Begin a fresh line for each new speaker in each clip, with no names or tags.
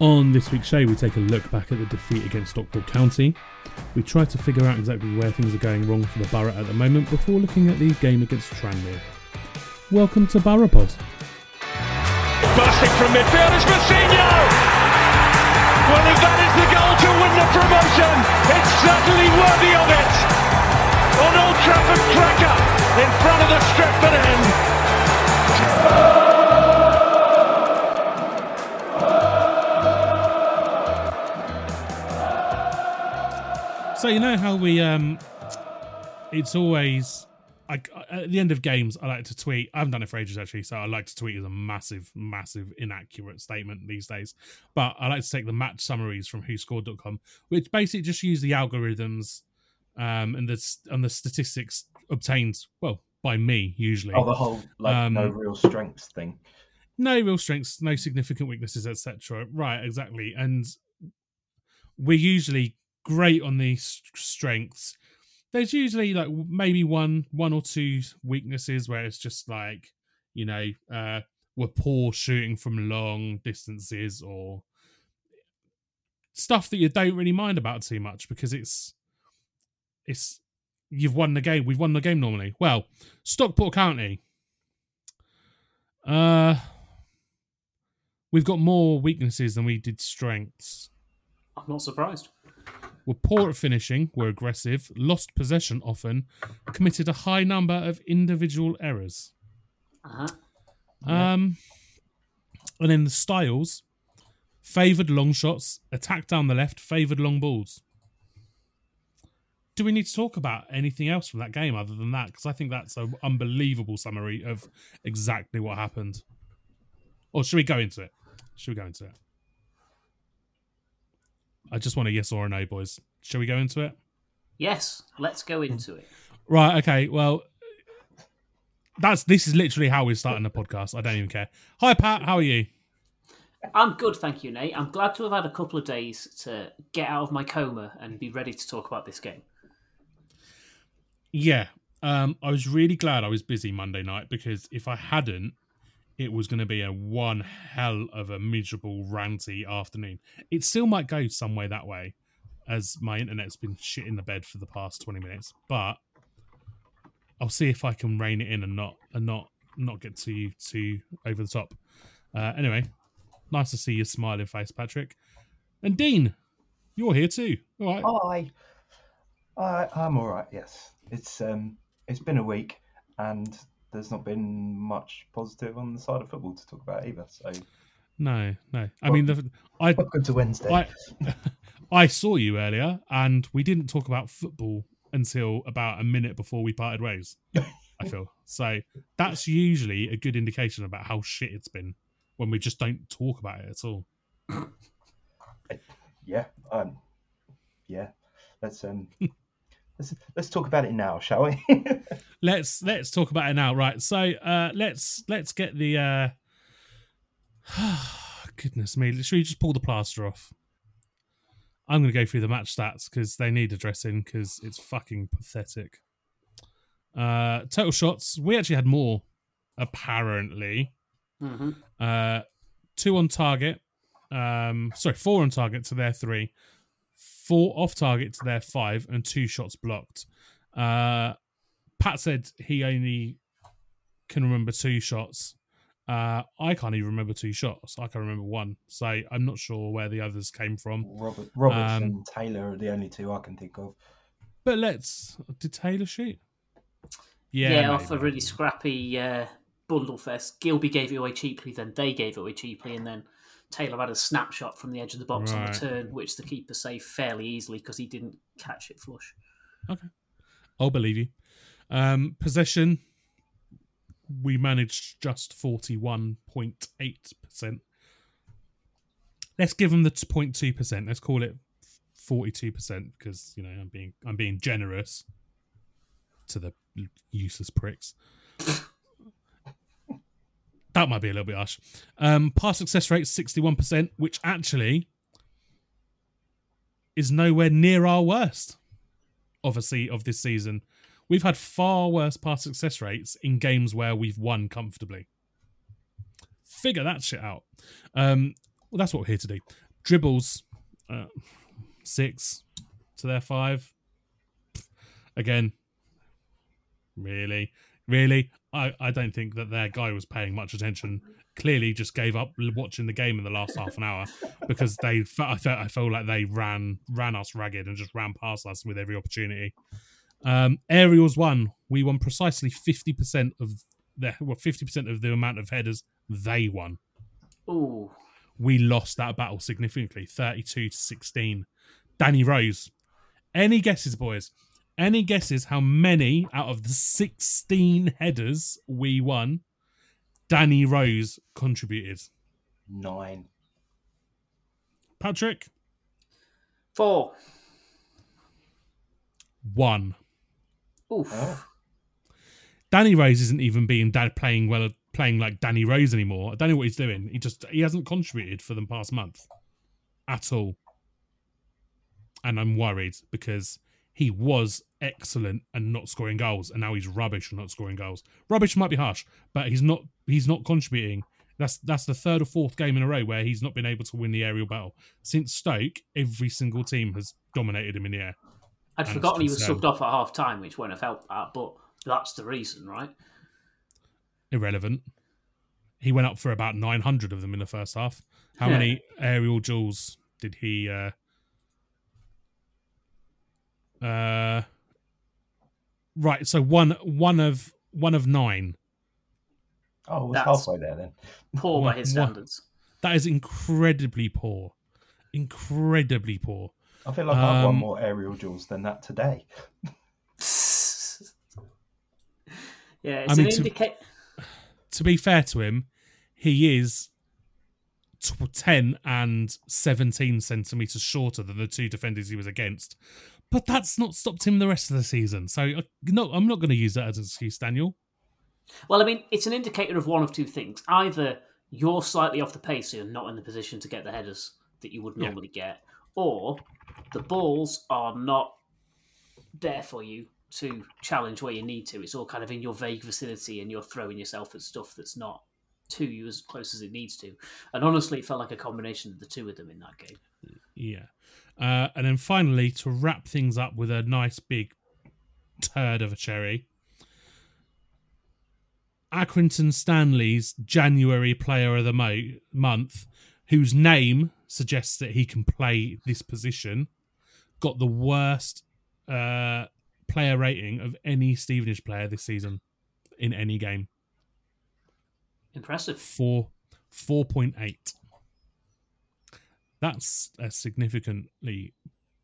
On this week's show, we take a look back at the defeat against Stockport County. We try to figure out exactly where things are going wrong for the Borough at the moment before looking at the game against Tranmere. Welcome to Boropod.
Bursting from midfield is Mousinho! Well, if that is the goal to win the promotion, it's certainly worthy of it! On Old Trafford Cracker, in front of the Stretford end.
So you know how we um, it's always like at the end of games. I like to tweet. I haven't done it for ages actually, so I like to tweet as a massive, massive inaccurate statement these days. But I like to take the match summaries from WhoScored.com, which basically just use the algorithms um, and the and the statistics obtained well by me usually.
Oh, the whole like
Um,
no real strengths thing.
no real strengths, no significant weaknesses, etc. Right, exactly. And we're usually great on these strengths. There's usually like maybe one, one or two weaknesses where it's just like, you know, uh, we're poor shooting from long distances or stuff that you don't really mind about too much because it's, it's, you've won the game. We've won the game normally. Well, Stockport County. Uh, we've got more weaknesses than we did strengths.
I'm not surprised.
We're poor at finishing, we're aggressive, lost possession often, committed a high number of individual errors.
Uh-huh.
Um, and then the styles favoured long shots, attack down the left, favoured long balls. Do we need to talk about anything else from that game other than that? Because I think that's an unbelievable summary of exactly what happened. Or should we go into it? Should we go into it? I just want a yes or a no, boys. Shall we go into it?
Yes, let's go into it.
Right. Okay. Well, that's this is literally how we're starting the podcast. I don't even care. Hi, Pat. How are you?
I'm good, thank you, Nate. I'm glad to have had a couple of days to get out of my coma and be ready to talk about this game.
Yeah. Um, I was really glad I was busy Monday night because if I hadn't, it was going to be a one hell of a miserable, ranty afternoon. It still might go some way that way, as my internet's been shit in the bed for the past twenty minutes. But I'll see if I can rein it in and not and not not get to you too over the top. Uh, anyway, nice to see your smiling face, Patrick. And Dean, you're here too. All right.
Hi. I I'm all right. Yes, it's um it's been a week and there's not been much positive on the side of football to talk about either. So
No, no. I mean, the, I
welcome to Wednesday.
I, I saw you earlier, and we didn't talk about football until about a minute before we parted ways. I feel so. That's usually a good indication about how shit it's been when we just don't talk about it at all.
yeah. Um. Yeah. Let's um. let's let's talk about it now, shall we?
Let's let's talk about it now, right? So uh, let's let's get the. Uh, goodness me! Should we just pull the plaster off? I'm going to go through the match stats because they need addressing because it's fucking pathetic. Uh, total shots. We actually had more, apparently.
Mm-hmm.
Uh, two on target. Um, sorry, four on target to their three, four off target to their five, and two shots blocked. Uh, Pat said he only can remember two shots. Uh, I can't even remember two shots. I can remember one. So I'm not sure where the others came from.
Robert, Roberts
Um,
and Taylor are the only two I can think of.
But let's. Did Taylor shoot?
Yeah, yeah, off a really scrappy uh, bundle fest. Gilbey gave it away cheaply, then they gave it away cheaply, and then Taylor had a snapshot from the edge of the box on the turn, which the keeper saved fairly easily because he didn't catch it flush.
Okay, I'll believe you. Um, possession, we managed just 41.8%. Let's give them the 0.2%. Let's call it 42% because, you know, I'm being I'm being generous to the useless pricks. That might be a little bit harsh. Um, pass success rate 61%, which actually is nowhere near our worst se- of this season. We've had far worse pass success rates in games where we've won comfortably. Figure that shit out. Um, well, that's what we're here to do. Dribbles, uh, six to their five. Again, really, really, I, I don't think that their guy was paying much attention. Clearly, just gave up watching the game in the last half an hour because they. I felt I felt like they ran ran us ragged and just ran past us with every opportunity. Um, aerials won. We won precisely fifty percent of the well, fifty percent of the amount of headers they won.
Ooh,
We lost that battle significantly, thirty-two to sixteen. Danny Rose. Any guesses, boys? Any guesses how many out of the sixteen headers we won? Danny Rose contributed.
Nine.
Patrick,
four.
one.
Oof.
Oh.
Danny Rose isn't even being dad playing well, playing like Danny Rose anymore. I don't know what he's doing. He just he hasn't contributed for the past month at all, and I'm worried because he was excellent and not scoring goals, and now he's rubbish and not scoring goals. Rubbish might be harsh, but he's not he's not contributing. That's that's the third or fourth game in a row where he's not been able to win the aerial battle since Stoke. Every single team has dominated him in the air.
I'd
and
forgotten he was subbed off at half time, which won't have helped that, but that's the reason, right?
irrelevant. He went up for about 900 of them in the first half. How
Yeah.
many aerial duels did he uh uh Right, so one one of one of 9.
Oh, it was
That's-
halfway there then.
Poor by his
what-
standards.
That is incredibly poor. Incredibly poor.
I feel like I've won
Um,
more aerial duels than that today.
yeah, it's
I mean,
an
to-
indicator.
To be fair to him, he is 10 and 17 centimeters shorter than the two defenders he was against. But that's not stopped him the rest of the season. So uh, no, I'm not going to use that as an excuse, Daniel.
Well, I mean, it's an indicator of one of two things. Either you're slightly off the pace, so you're not in the position to get the headers that you would
Yeah.
normally get, or the balls are not there for you to challenge where you need to. It's all kind of in your vague vicinity, and you're throwing yourself at stuff that's not to you as close as it needs to. And honestly, it felt like a combination of the two of them in that game.
Yeah. Uh, and then finally, to wrap things up with a nice big turd of a cherry, Accrington Stanley's January Player of the Mo- Month, whose name suggests that he can play this position, got the worst uh, player rating of any Stevenage player this season in any game.
Impressive.
Four, four point eight. That's a significantly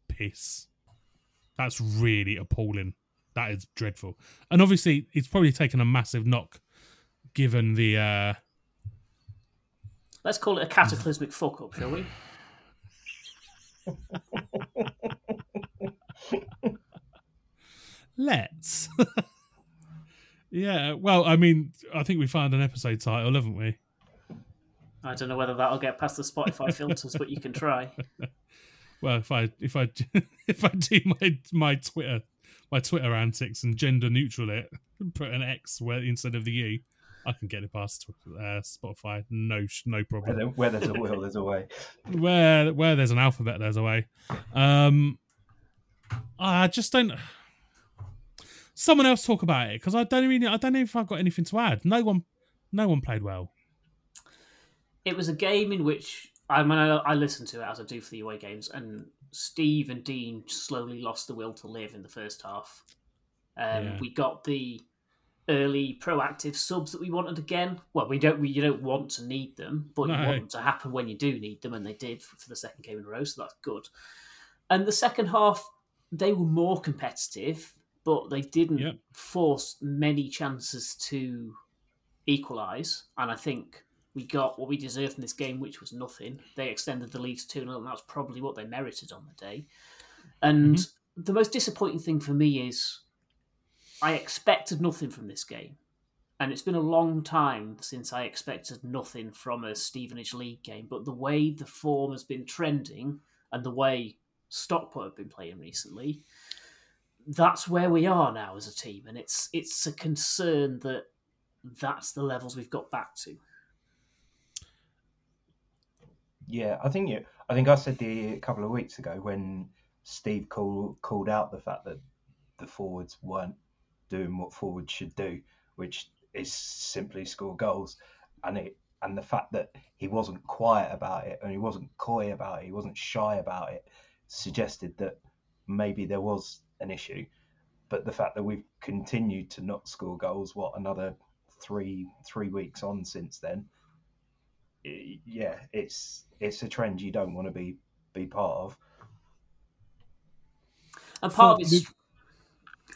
piss. That's really appalling. That is dreadful. And obviously, it's probably taken a massive knock, given the. uh
Let's call it a cataclysmic fuck up, shall we?
Let's. yeah. Well, I mean, I think we found an episode title, haven't we?
I don't know whether that'll get past the Spotify filters, but you can try.
Well, if I if I if I do my my Twitter my Twitter antics and gender neutral it, put an X where instead of the U, I can get it past uh, Spotify. No, sh- no
Where,
problem.
there- where there's a will, there's a way.
Where where there's an alphabet, there's a way. Um, I just don't. Someone else talk about it because I don't really. I don't know if I've got anything to add. No one, no one played well.
It was a game in which I mean I, I listened to it as I do for the away games, and Steve and Dean slowly lost the will to live in the first half. Um,
Yeah.
We got the early proactive subs that we wanted again. Well, we don't we, you don't want to need them, but you
No.
want them to happen when you do need them, and they did for, for the second game in a row, so that's good. And the second half, they were more competitive, but they didn't
Yep.
force many chances to equalise. And I think we got what we deserved in this game, which was nothing. They extended the lead to 2 0, and that's probably what they merited on the day. And mm-hmm. the most disappointing thing for me is I expected nothing from this game. And it's been a long time since I expected nothing from a Stevenage League game. But the way the form has been trending and the way Stockport have been playing recently, that's where we are now as a team. And it's it's a concern that that's the levels we've got back to.
Yeah, I think you. I think I said the a couple of weeks ago when Steve call, called out the fact that the forwards weren't doing what forwards should do, which is simply score goals, and it and the fact that he wasn't quiet about it and he wasn't coy about it, he wasn't shy about it, suggested that maybe there was an issue. But the fact that we've continued to not score goals, what another three three weeks on since then, i- yeah, it's it's a trend you don't want to be be part of.
And part of
So
it's,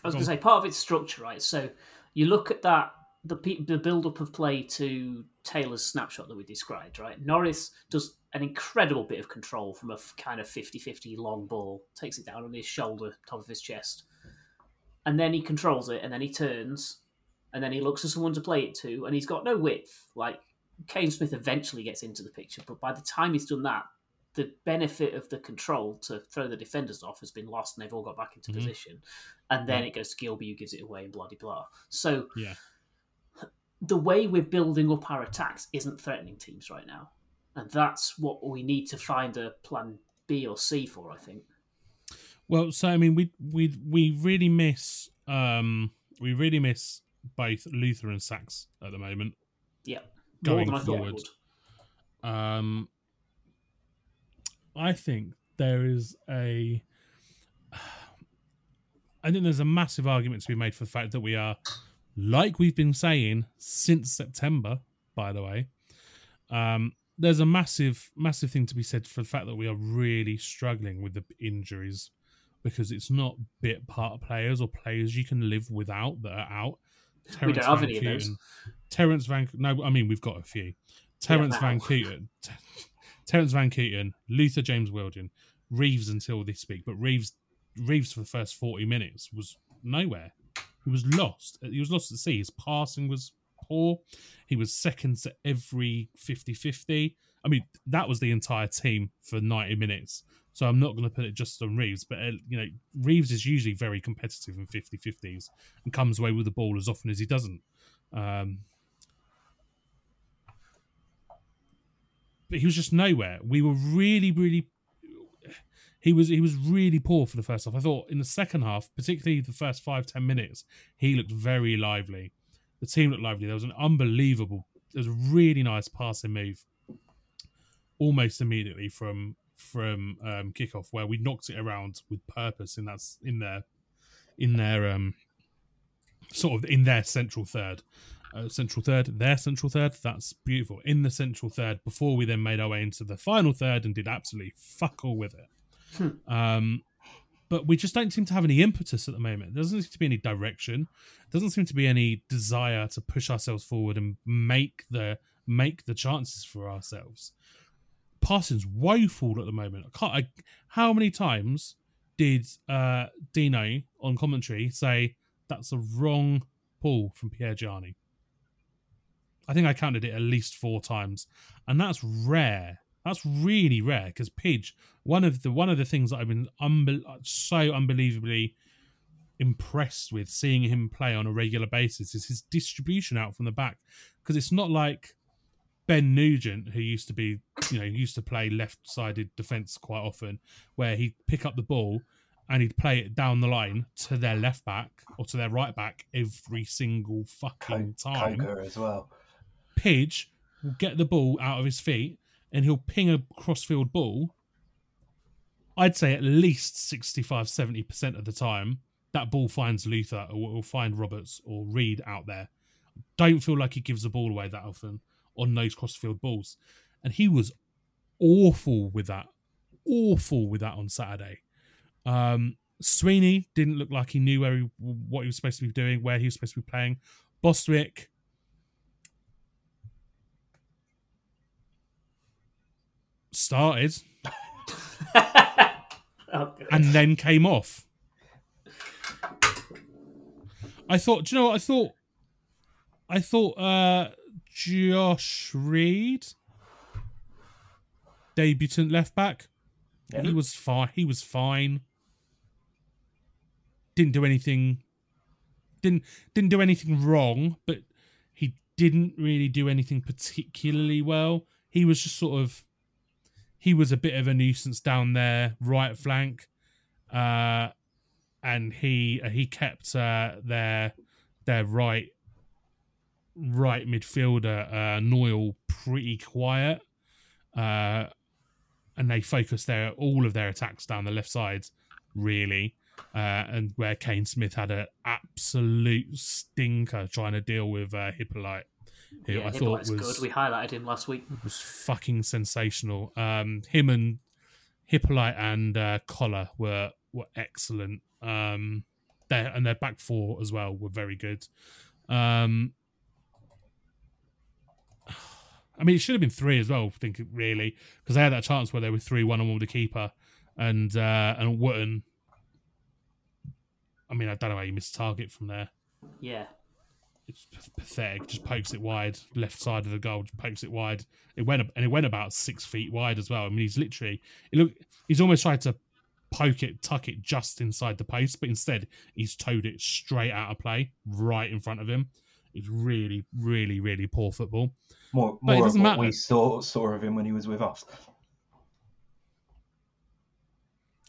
I was going to say, part of its structure, right? So you look at that, the pe- the build up of play to Taylor's snapshot that we described, right? Norris does an incredible bit of control from a f- kind of 50 50 long ball, takes it down on his shoulder, top of his chest. And then he controls it, and then he turns, and then he looks for someone to play it to, and he's got no width. Like, Kane Smith eventually gets into the picture, but by the time he's done that, the benefit of the control to throw the defenders off has been lost and they've all got back into
Mhm.
position. And then it goes to Gilbey who gives it away and blah de blah. So
Yeah.
the way we're building up our attacks isn't threatening teams right now. And that's what we need to find a plan B or C for, I think.
Well, so I mean, we we we really miss um we really miss both Luther and Sachs at the moment.
Yeah.
Going
than I
forward. Um, I think there is a. I think there's a massive argument to be made for the fact that we are, like we've been saying since September. By the way, um, there's a massive, massive thing to be said for the fact that we are really struggling with the injuries because it's not bit part players or players you can live without that are out.
We don't have any of those.
Terence Van. No, I mean we've got a few. Terence
now.
Vancooten, Terence Vancooten, Luther James-Wildin, Reeves until this week, but Reeves Reeves for the first forty minutes was nowhere. He was lost. He was lost at sea. His passing was poor. He was second to every 50-50. I mean, that was the entire team for ninety minutes. So I'm not going to put it just on Reeves, but uh, you know, Reeves is usually very competitive in 50-50s and comes away with the ball as often as he doesn't. Um, he was just nowhere. We were really, really. He was he was really poor for the first half. I thought in the second half, particularly the first five ten minutes, he looked very lively. The team looked lively. There was an unbelievable. There was a really nice passing move, almost immediately from from um, kickoff, where we knocked it around with purpose in that's in their in their um sort of in their central third uh, central third, their central third. That's beautiful. In the central third, before we then made our way into the final third and did absolutely fuck all with it. Um, but we just don't seem to have any impetus at the moment. There doesn't seem to be any direction. There Doesn't seem to be any desire to push ourselves forward and make the make the chances for ourselves. Parsons woeful at the moment. I can't. I, how many times did uh, Dino on commentary say that's a wrong pull from Piergianni? I think I counted it at least four times, and that's rare. That's really rare because Pidge, one of the one of the things that I've been unbe- so unbelievably impressed with seeing him play on a regular basis is his distribution out from the back. Because it's not like Ben Nugent, who used to be, you know, used to play left-sided defense quite often, where he'd pick up the ball and he'd play it down the line to their left back or to their right back every single fucking time.
Coker as well.
Pidge will get the ball out of his feet and he'll ping a crossfield ball. I'd say at least 65 70% of the time, that ball finds Luther or will find Roberts or Reed out there. Don't feel like he gives the ball away that often on those crossfield balls. And he was awful with that. Awful with that on Saturday. Um, Sweeney didn't look like he knew where he, what he was supposed to be doing, where he was supposed to be playing. Bostwick started
Oh,
and then came off. I thought, do you know what I thought? I thought uh Josh Reed, debutant left back.
Yeah.
He was fine. He was fine. Didn't do anything. Didn't didn't do anything wrong, but he didn't really do anything particularly well. He was just sort of. He was a bit of a nuisance down there, right flank, uh, and he he kept uh, their their right right midfielder uh, Noyle pretty quiet, uh, and they focused their all of their attacks down the left side, really, uh, and where Kane Smith had an absolute stinker trying to deal with uh, Hippolyte, who
yeah,
I thought was
good. We highlighted him last week.
was fucking sensational. Um, him and Hippolyte and uh, Collar were were excellent. Um, their and their back four as well were very good. Um, I mean, it should have been three as well. I think really because they had that chance where they were three one on one with the keeper and uh, and Wootton. I mean, I don't know how you missed target from there
Yeah,
it's pathetic. Just pokes it wide, left side of the goal. Just pokes it wide. It went and it went about six feet wide as well. I mean, he's literally. It look. He's almost tried to poke it, tuck it just inside the post, but instead he's towed it straight out of play, right in front of him. It's really, really, really poor football.
More,
But it
more of
doesn't
what
matter.
we saw saw of him when he was with us.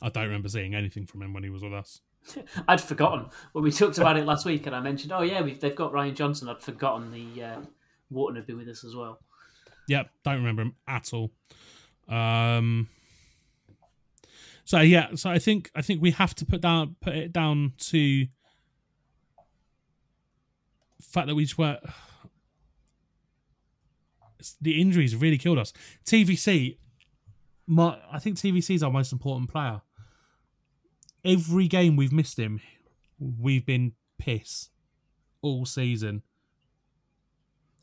I don't remember seeing anything from him when he was with us.
I'd forgotten when we talked about it last week, and I mentioned, oh yeah, they've got Ryan Johnson. I'd forgotten the uh, Wootton had been with us as well.
Yep, don't remember him at all. Um, so yeah, so I think I think we have to put down put it down to the fact that we just were the injuries really killed us. TVC, my I think TVC is our most important player. Every game we've missed him, we've been piss all season.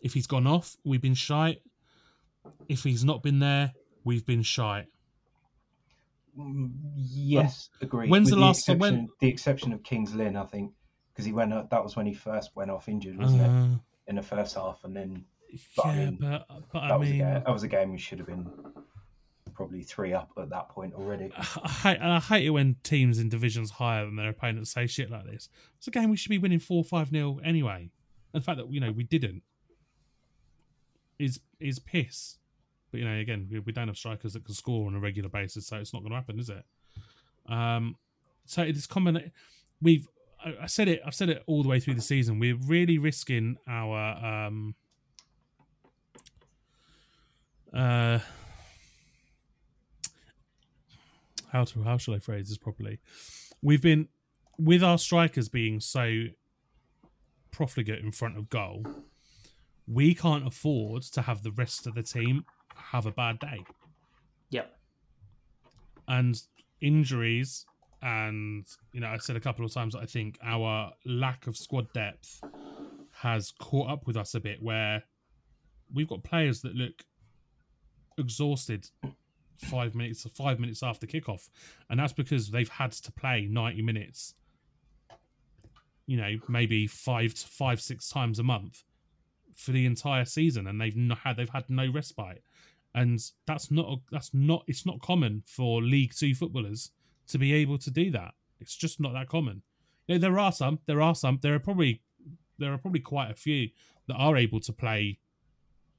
If he's gone off, we've been shite. If he's not been there, we've been shite.
Mm, Yes, agreed.
when's
With
the last time- when-
the exception of Kings Lynn, I think, because he went. That was when he first went off injured, wasn't it?
Uh,
In the first half, and then But I
yeah,
mean,
but but
that
I
was
mean,
a game. That was a game we should have been probably three up at that point already.
I hate, I hate it when teams in divisions higher than their opponents say shit like this. It's a game we should be winning four five nil anyway. And the fact that you know we didn't is is piss. But you know, again, we, we don't have strikers that can score on a regular basis, so it's not going to happen, is it? Um, so it is common. We've I I said it. I've said it all the way through the season. We're really risking our um, uh, how to how shall I phrase this properly? We've been with our strikers being so profligate in front of goal. We can't afford to have the rest of the team have a bad day
Yep.
and injuries and you know i said a couple of times that i think our lack of squad depth has caught up with us a bit where we've got players that look exhausted five minutes five minutes after kickoff and that's because they've had to play 90 minutes you know maybe five to five six times a month for the entire season and they've not had they've had no respite and that's not a, that's not it's not common for League Two footballers to be able to do that. It's just not that common. You know, there are some, there are some, there are probably there are probably quite a few that are able to play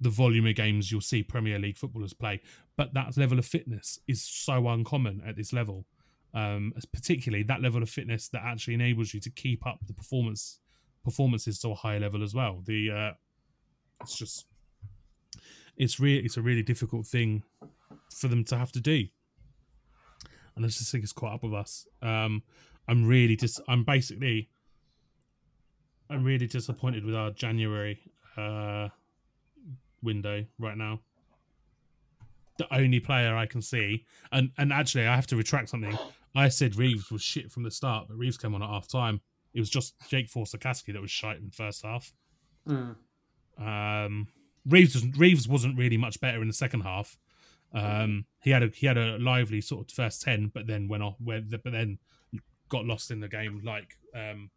the volume of games you'll see Premier League footballers play, but that level of fitness is so uncommon at this level. Um, particularly that level of fitness that actually enables you to keep up the performance performances to a higher level as well. The uh, it's just it's really it's a really difficult thing for them to have to do. And I just think it's caught up with us. Um, I'm really just I'm basically I'm really disappointed with our January uh, window right now. The only player I can see, and and actually I have to retract something. I said Reeves was shit from the start, but Reeves came on at half time. It was just Jake Forster-Caskey that was shite in the first half.
Mm.
Um, Reeves was, Reeves wasn't really much better in the second half. Um, he had a he had a lively sort of first ten, but then went off where but then got lost in the game like um,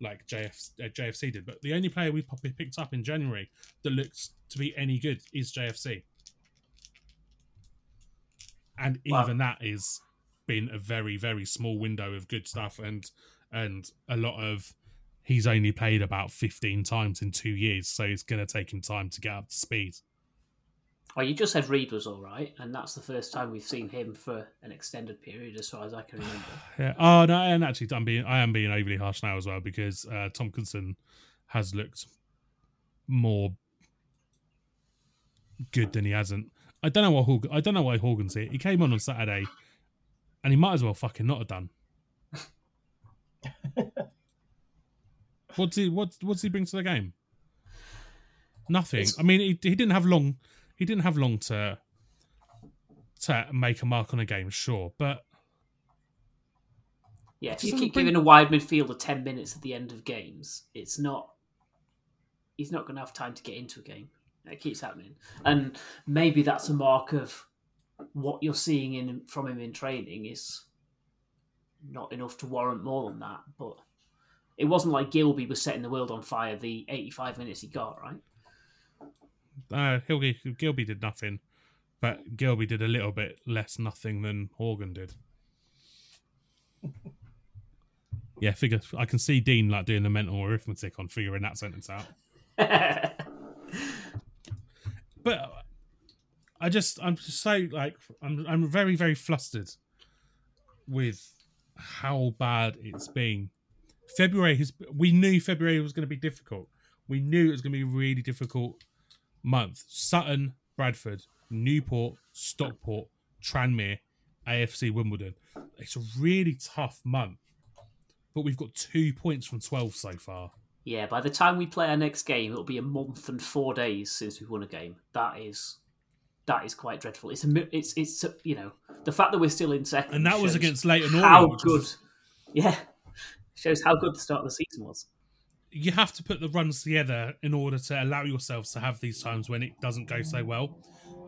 like JF, uh, JFC did. But the only player we've probably picked up in January that looks to be any good is JFC, and
Wow.
even that is been a very very small window of good stuff and and a lot of he's only played about 15 times in two years so it's going to take him time to get up to speed
Well, you just said Reed was all right, and that's the first time we've seen him for an extended period, as far as I can remember.
yeah. Oh no and actually i'm being i am being overly harsh now as well because uh tompkinson has looked more good than he hasn't. I don't know what Horgan, i don't know why horgan's here he came on on saturday and he might as well fucking not have done. What's he what what's he bring to the game? Nothing.
It's-
i mean he, he didn't have long he didn't have long to to make a mark on a game sure but
Yeah, if you keep
bring-
giving a wide midfielder ten minutes at the end of games, it's not. He's not going to have time to get into a game. It keeps happening, and maybe that's a mark of what you're seeing in from him in training is not enough to warrant more than that. But it wasn't like Gilbey was setting the world on fire the 85 minutes he got, right?
Uh, Gilbey, Gilbey did nothing, but Gilbey did a little bit less nothing than Horgan did. yeah, figure. I can see Dean like doing the mental arithmetic on figuring that sentence out. But I just, I'm just so like, I'm, I'm very, very flustered with how bad it's been. February has. We knew February was going to be difficult. We knew it was going to be really difficult month. Sutton, Bradford, Newport, Stockport, Tranmere, AFC Wimbledon. It's a really tough month. But we've got two points from 12 so far.
yeah, by the time we play our next game, it'll be a month and four days since we've won a game. That is. That is quite dreadful. It's a, it's, it's, you know, the fact that we're still in second.
And that was against Leyton
how
Orient.
good.
was-
Yeah, shows how good the start of the season was.
You have to put the runs together in order to allow yourselves to have these times when it doesn't go so well.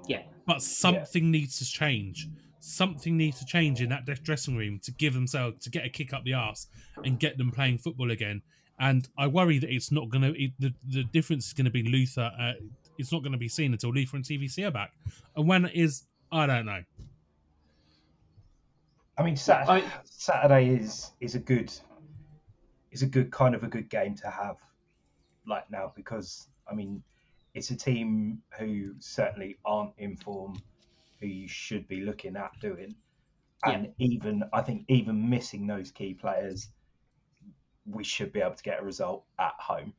Yeah,
But something needs to change. Something needs to change in that dressing room to give themselves to get a kick up the arse and get them playing football again. And I worry that it's not going to. The the difference is going to be Luther. Uh, it's not going to be seen until Luther and TVC are back. And when it is, I don't know.
I mean, Saturday,
I-
Saturday is is a good is a good kind of a good game to have like now because I mean it's a team who certainly aren't in form who you should be looking at doing. And even I think even missing those key players we should be able to get a result at home.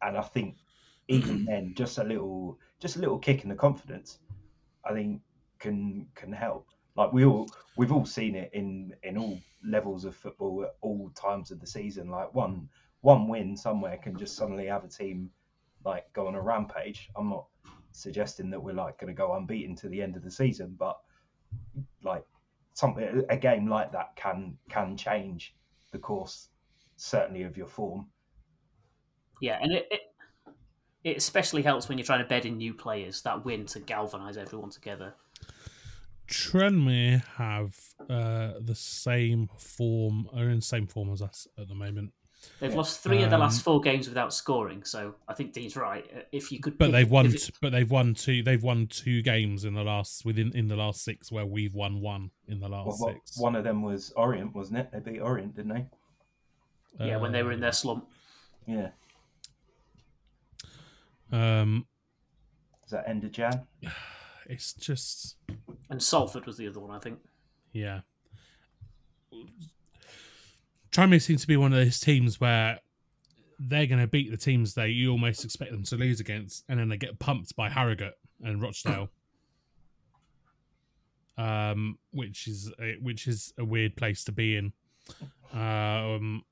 And I think even then just a little just a little kick in the confidence I think can can help like we all we've all seen it in in all levels of football at all times of the season like one one win somewhere can just suddenly have a team like go on a rampage i'm not suggesting that we're like going to go unbeaten to the end of the season but like something a game like that can can change the course certainly of your form
yeah, and it, it it especially helps when you're trying to bed in new players. That win to galvanise everyone together.
Tranmere have uh, the same form, are in the same form as us at the moment.
They've lost three of the
Um,
last four games without scoring, so I think Dean's right. Uh, If you could,
But
pick-
they've won.
it-
But they've won two. They've won two games in the last within in the last six, where we've won one in the last
well,
six.
one of them was orient wasn't it they beat orient didn't they
yeah, when they were in
Uh,
their slump.
yeah
Um,
is that end of jan
it's just
And Salford was the other one, I think.
yeah. Tranmere seems to be one of those teams where they're going to beat the teams that you almost expect them to lose against, and then they get pumped by Harrogate, and Rochdale, um, which is a, which is a weird place to be in. Um,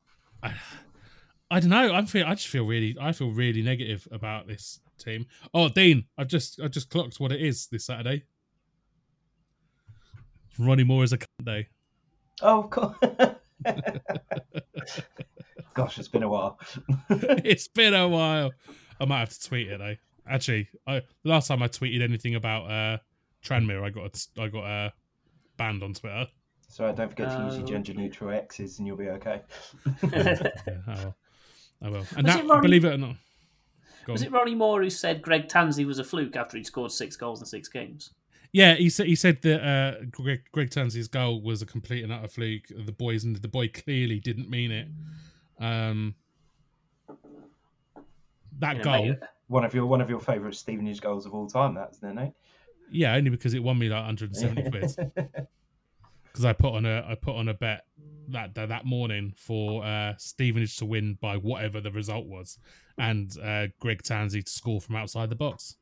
I, I don't know. I feel I just feel really I feel really negative about this team. Oh, Dean, I've just I just clocked what it is this Saturday. Ronnie Moore is a cunt day.
Oh, of course. Gosh, it's been a while.
it's been a while. I might have to tweet it though. Actually, I, the last time I tweeted anything about uh, Tranmere, I got a, I got uh, banned on Twitter.
So don't forget to use your
Oh.
gender neutral X's and you'll be okay.
Yeah, I will. I will. And
Was
that,
it Ronnie-
believe it or not, go
Was
on.
it Ronnie Moore who said Greg Tansey was a fluke after he'd scored six goals in six games?
Yeah, he said he said that uh, Greg, Greg Tansey's goal was a complete and utter fluke. The boys and the boy clearly didn't mean it. Um, that
You know,
goal,
mate,
One of your one of your favourite Stevenage goals of all time, that's isn't it?
yeah, only because it won me like 170 quid. Because I put on a I put on a bet that that, that morning for uh, Stevenage to win by whatever the result was, and uh, Greg Tansey to score from outside the box.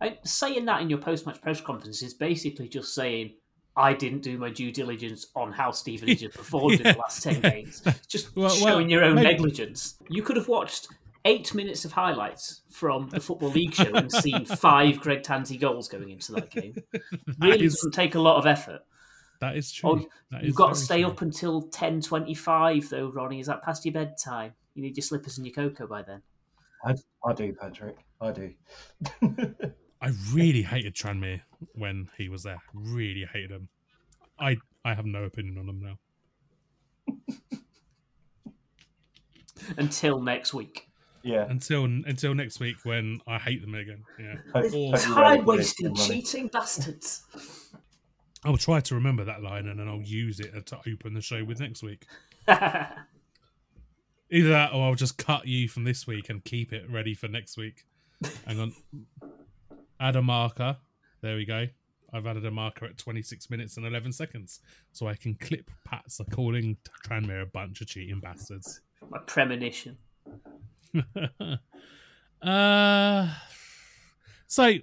I, saying that in your post-match press conference is basically just saying I didn't do my due diligence on how Stevenage has performed in the last ten games. Just
Well-
showing
well,
your own
maybe-
negligence. You could have watched eight minutes of highlights from the Football League show and seen five Greg Tansey goals going into that game.
That
Really
is-
doesn't take a lot of effort.
That is true.
Oh,
That
You've
is
got to stay
true.
up until ten twenty-five, though, Ronnie. Is that past your bedtime? You need your slippers and your cocoa by then.
I, I do, Patrick. I do.
I really hated Tranmere when he was there. Really hated him. I I have no opinion on him now.
Until next week.
yeah.
Until until next week when I hate them again. Yeah.
Hope-
Or-
hope
Time wasting, cheating bastards.
I'll try to remember that line and then I'll use it to open the show with next week. Either that or I'll just cut you from this week and keep it ready for next week. Hang on. Add a marker. There we go. I've added a marker at 26 minutes and 11 seconds. So I can clip Pat's calling Tranmere a bunch of cheating bastards.
My premonition.
uh, so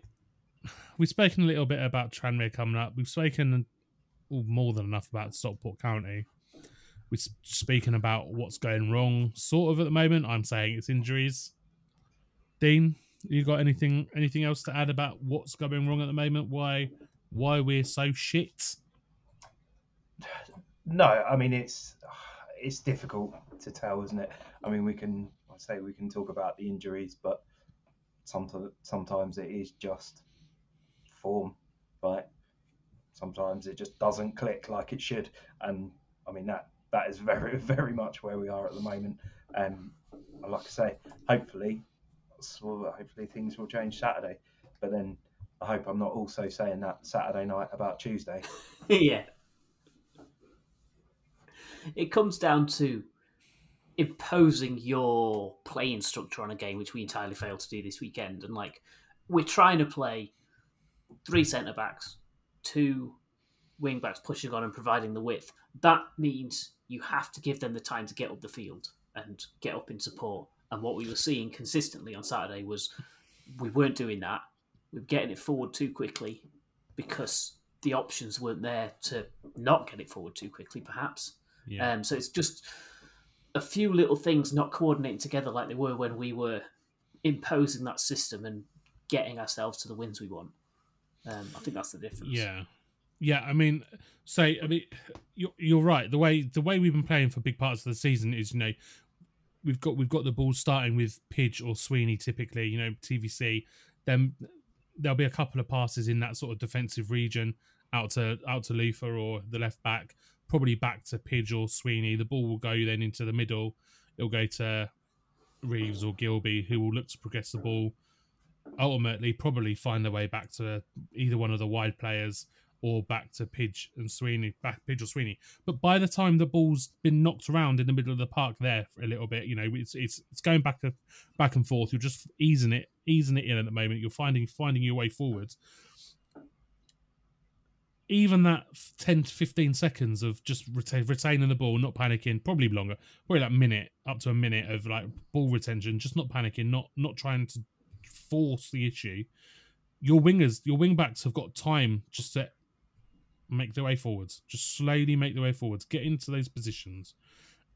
we've spoken a little bit about Tranmere coming up. We've spoken well, more than enough about Stockport County. We're speaking about what's going wrong, sort of at the moment. I'm saying it's injuries. Dean, you got anything anything else to add about what's going wrong at the moment? Why why we're so shit?
No, I mean it's it's difficult to tell, isn't it? I mean, we can I say we can talk about the injuries, but sometimes sometimes it is just form, right? Sometimes it just doesn't click like it should, and I mean that that is very very much where we are at the moment. And like I say, hopefully, hopefully things will change Saturday. But then I hope I'm not also saying that Saturday night about Tuesday.
yeah. It comes down to imposing your playing structure on a game, which we entirely failed to do this weekend. And like, we're trying to play three centre backs, two wing backs pushing on and providing the width. That means you have to give them the time to get up the field and get up in support. And what we were seeing consistently on Saturday was we weren't doing that. We were getting it forward too quickly because the options weren't there to not get it forward too quickly, perhaps.
Yeah.
Um, so it's just a few little things not coordinating together like they were when we were imposing that system and getting ourselves to the wins we want. Um, I think that's the difference.
Yeah, yeah. I mean, so I mean, you're, you're right. The way the way we've been playing for big parts of the season is, you know, we've got we've got the ball starting with Pidge or Sweeney typically. You know, TVC. Then there'll be a couple of passes in that sort of defensive region out to out to Luther or the left back, probably back to Pidge or Sweeney. The ball will go then into the middle. It'll go to Reeves or Gilbey, who will look to progress the ball ultimately probably find their way back to either one of the wide players or back to Pidge and Sweeney, back Pidge or Sweeney. But by the time the ball's been knocked around in the middle of the park there for a little bit, you know, it's it's it's going back back and forth. You're just easing it, easing it in at the moment. You're finding finding your way forward. Even that 10 to 15 seconds of just retain, retaining the ball, not panicking, probably longer, probably that minute, up to a minute of like ball retention, just not panicking, not not trying to force the issue your wingers, your wing backs have got time just to make their way forwards, just slowly make their way forwards, get into those positions,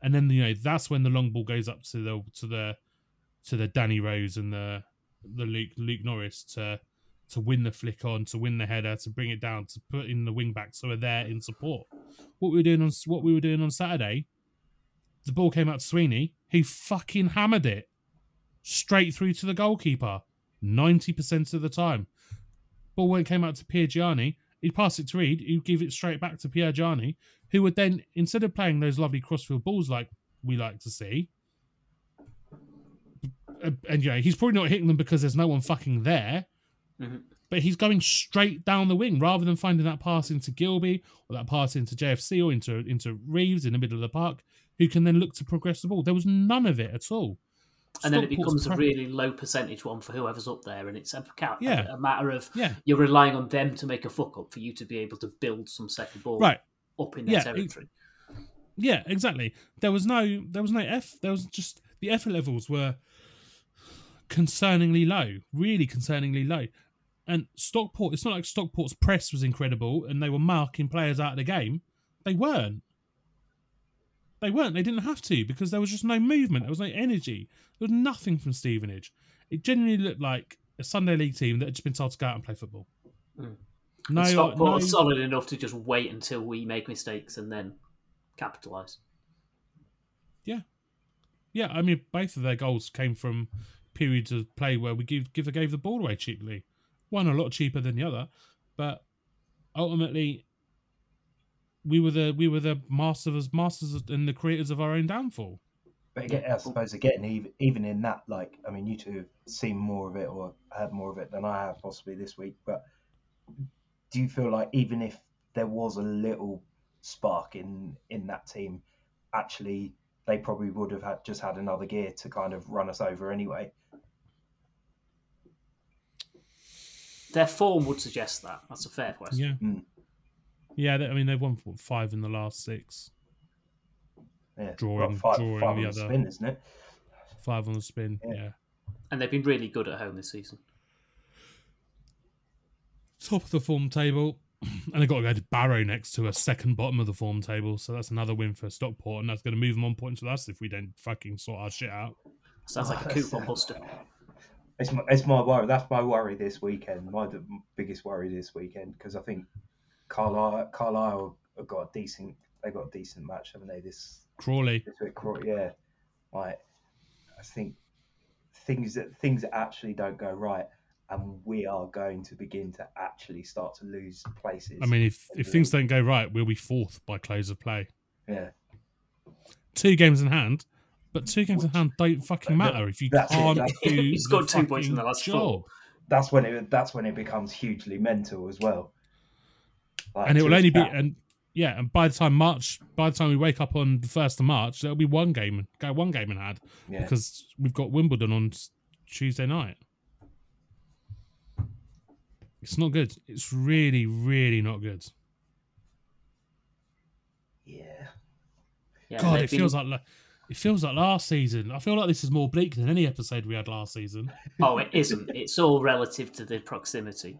and then you know that's when the long ball goes up to the to the to the Danny Rose and the the Luke Luke Norris to to win the flick on, to win the header, to bring it down, to put in the wing backs so we're there in support. What we were doing on what we were doing on Saturday, the ball came out to Sweeney, he fucking hammered it straight through to the goalkeeper, ninety percent of the time. Ball when it came out to Piergianni, he'd pass it to Reed, he'd give it straight back to Piergianni, who would then instead of playing those lovely crossfield balls like we like to see. And yeah, he's probably not hitting them because there's no one fucking there
Mhm.
but he's going straight down the wing rather than finding that pass into Gilbey or that pass into JFC or into into Reeves in the middle of the park, who can then look to progress the ball. There was none of it at all.
And then it becomes a really low percentage one for whoever's up there, and it's a,
Yeah.
a matter of
yeah,
you're relying on them to make a fuck up for you to be able to build some second ball
right,
up in their
Yeah, it-
territory.
yeah, exactly. There was no, there was no F. There was just the effort levels were concerningly low, really concerningly low. And Stockport, it's not like Stockport's press was incredible and they were marking players out of the game. They weren't. They weren't. They didn't have to because there was just no movement. There was no energy. There was nothing from Stevenage. It genuinely looked like a Sunday league team that had just been told to go out and play football.
Mm.
No,
and Stockport
no,
solid enough to just wait until we make mistakes and then capitalise.
Yeah, yeah, I mean, both of their goals came from periods of play where we give give gave the ball away cheaply. One a lot cheaper than the other, but ultimately, we were the we were the masters masters and the creators of our own downfall.
But again, I suppose again, even even in that, like, I mean, you two have seen more of it or had more of it than I have possibly this week. But do you feel like even if there was a little spark in in that team, actually they probably would have had just had another gear to kind of run us over anyway?
Their form would suggest that. That's a fair question.
Yeah,
Mm.
Yeah. they- I mean, they've won what, five in the last six,
Yeah,
Drawing-
Well, five,
drawing
five
the
on
other-
spin, isn't it?
five on the spin.
Yeah.
yeah.
And they've been really good at home this season.
top of the form table, and they've got to go to Barrow next to a second bottom of the form table. So that's another win for Stockport, and that's going to move them on points with us if we don't fucking sort our shit out.
Sounds like a coupon buster.
It's my, it's my worry. That's my worry this weekend. My the biggest worry this weekend because I think Carlisle, Carlisle have got a decent. They got a decent match, haven't they? This
Crawley,
this week, Cro- yeah. Like I think things that things that actually don't go right, and we are going to begin to actually start to lose places.
I mean, if if things don't go right, we'll be fourth by close of play.
yeah,
Two games in hand, but two games in hand don't fucking matter if you can't
that's-
do.
He's
the
got two points in the last
job.
four.
that's when it that's when it becomes hugely mental as well. Like,
and it will
just
only be and yeah, and by the time March, by the time we wake up on the first of March, there'll be one game, go one game in hand
yeah.
because we've got Wimbledon on Tuesday night. It's not good. It's really, really not good.
yeah.
Yeah,
God, it
been-
feels like it feels like last season. I feel like this is more bleak than any episode we had last season.
Oh, it isn't. It's all relative to the proximity.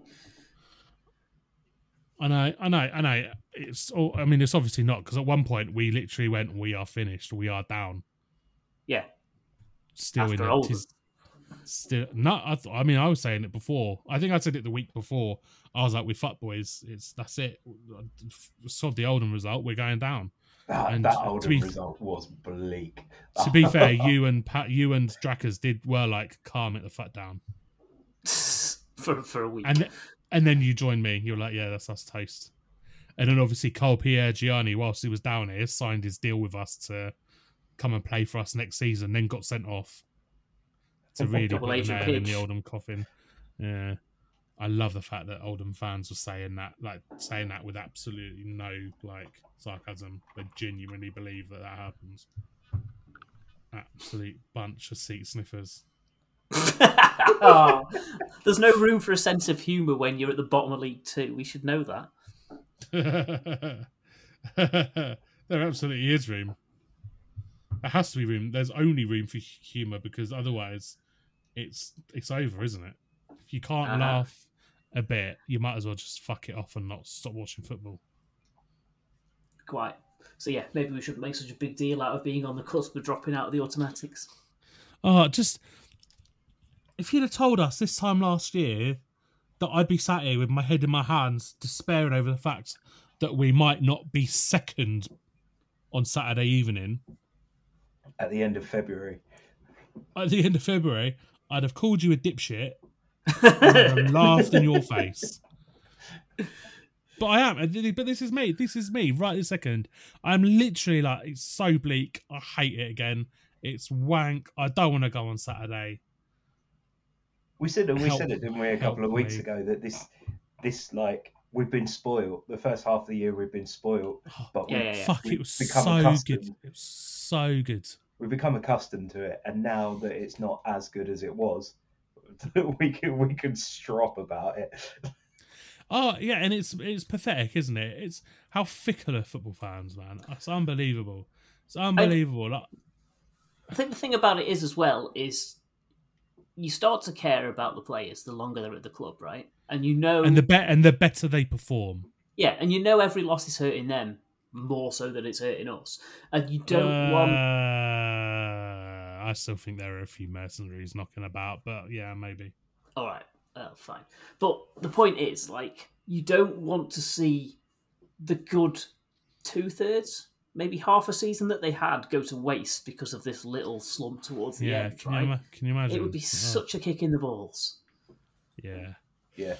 I know, I know, I know. It's all. I mean, it's obviously not because at one point we literally went, "We are finished. We are down."
Yeah.
Still in
After
it. Tis- Still, no. I, th- I mean, I was saying it before. I think I said it the week before. I was like, "We fuck boys. It's that's it. Sod the Oldham result. We're going down."
That,
And
that Oldham
be-
result was bleak.
To be fair, you and Pat, you and Drakkers did were like calm it the fuck down,
for for a week.
and and then you joined me. You're like, "Yeah, that's us toast." And then obviously Cole Piergianni, whilst he was down here, signed his deal with us to come and play for us next season. Then got sent off to really
Double
put
agent
nail in the. Oldham coffin. Yeah, I love the fact that Oldham fans were saying that, like saying that with absolutely no like sarcasm. They genuinely believe that that happens. Absolute bunch of seat sniffers.
Oh, there's no room for a sense of humour when you're at the bottom of League Two. We should know that.
there absolutely is room. There has to be room. There's only room for humour because otherwise, it's it's over, isn't it? If you can't
Uh-huh.
laugh a bit, you might as well just fuck it off and not stop watching football.
Quite. So yeah, maybe we shouldn't make such a big deal out of being on the cusp of dropping out of the automatics.
Oh, just if you'd have told us this time last year that I'd be sat here with my head in my hands, despairing over the fact that we might not be second on Saturday evening
At the end of February.
at the end of February, I'd have called you a dipshit and laughed in your face. But I am. But this is me. This is me right this second. I'm literally like, it's so bleak. I hate it again. It's wank. I don't want to go on Saturday.
We said we
Help-
said it, didn't we, a couple of weeks
me.
ago that this this like we've been spoiled. The first half of the year we've been spoiled, oh, but
Yeah,
we,
yeah, yeah.
Fuck,
we've
it was
become
so
accustomed.
good. It was so good.
we've become accustomed to it, and now that it's not as good as it was, we can we can strop about it.
Oh yeah, and it's it's pathetic, isn't it? It's how fickle are football fans, man. It's unbelievable. It's unbelievable. Like,
I think the thing about it is as well is you start to care about the players the longer they're at the club, right? And you know,
and the bet and the better they perform.
yeah, and you know every loss is hurting them more so than it's hurting us, and you don't want.
Uh, I still think there are a few mercenaries knocking about, but yeah, maybe.
All right, uh, fine. But the point is, like, you don't want to see the good two thirds, maybe half a season that they had go to waste because of this little slump towards the
yeah,
end,
can,
right?
you, can you imagine?
it would be
Oh,
such a kick in the balls.
yeah,
Yeah,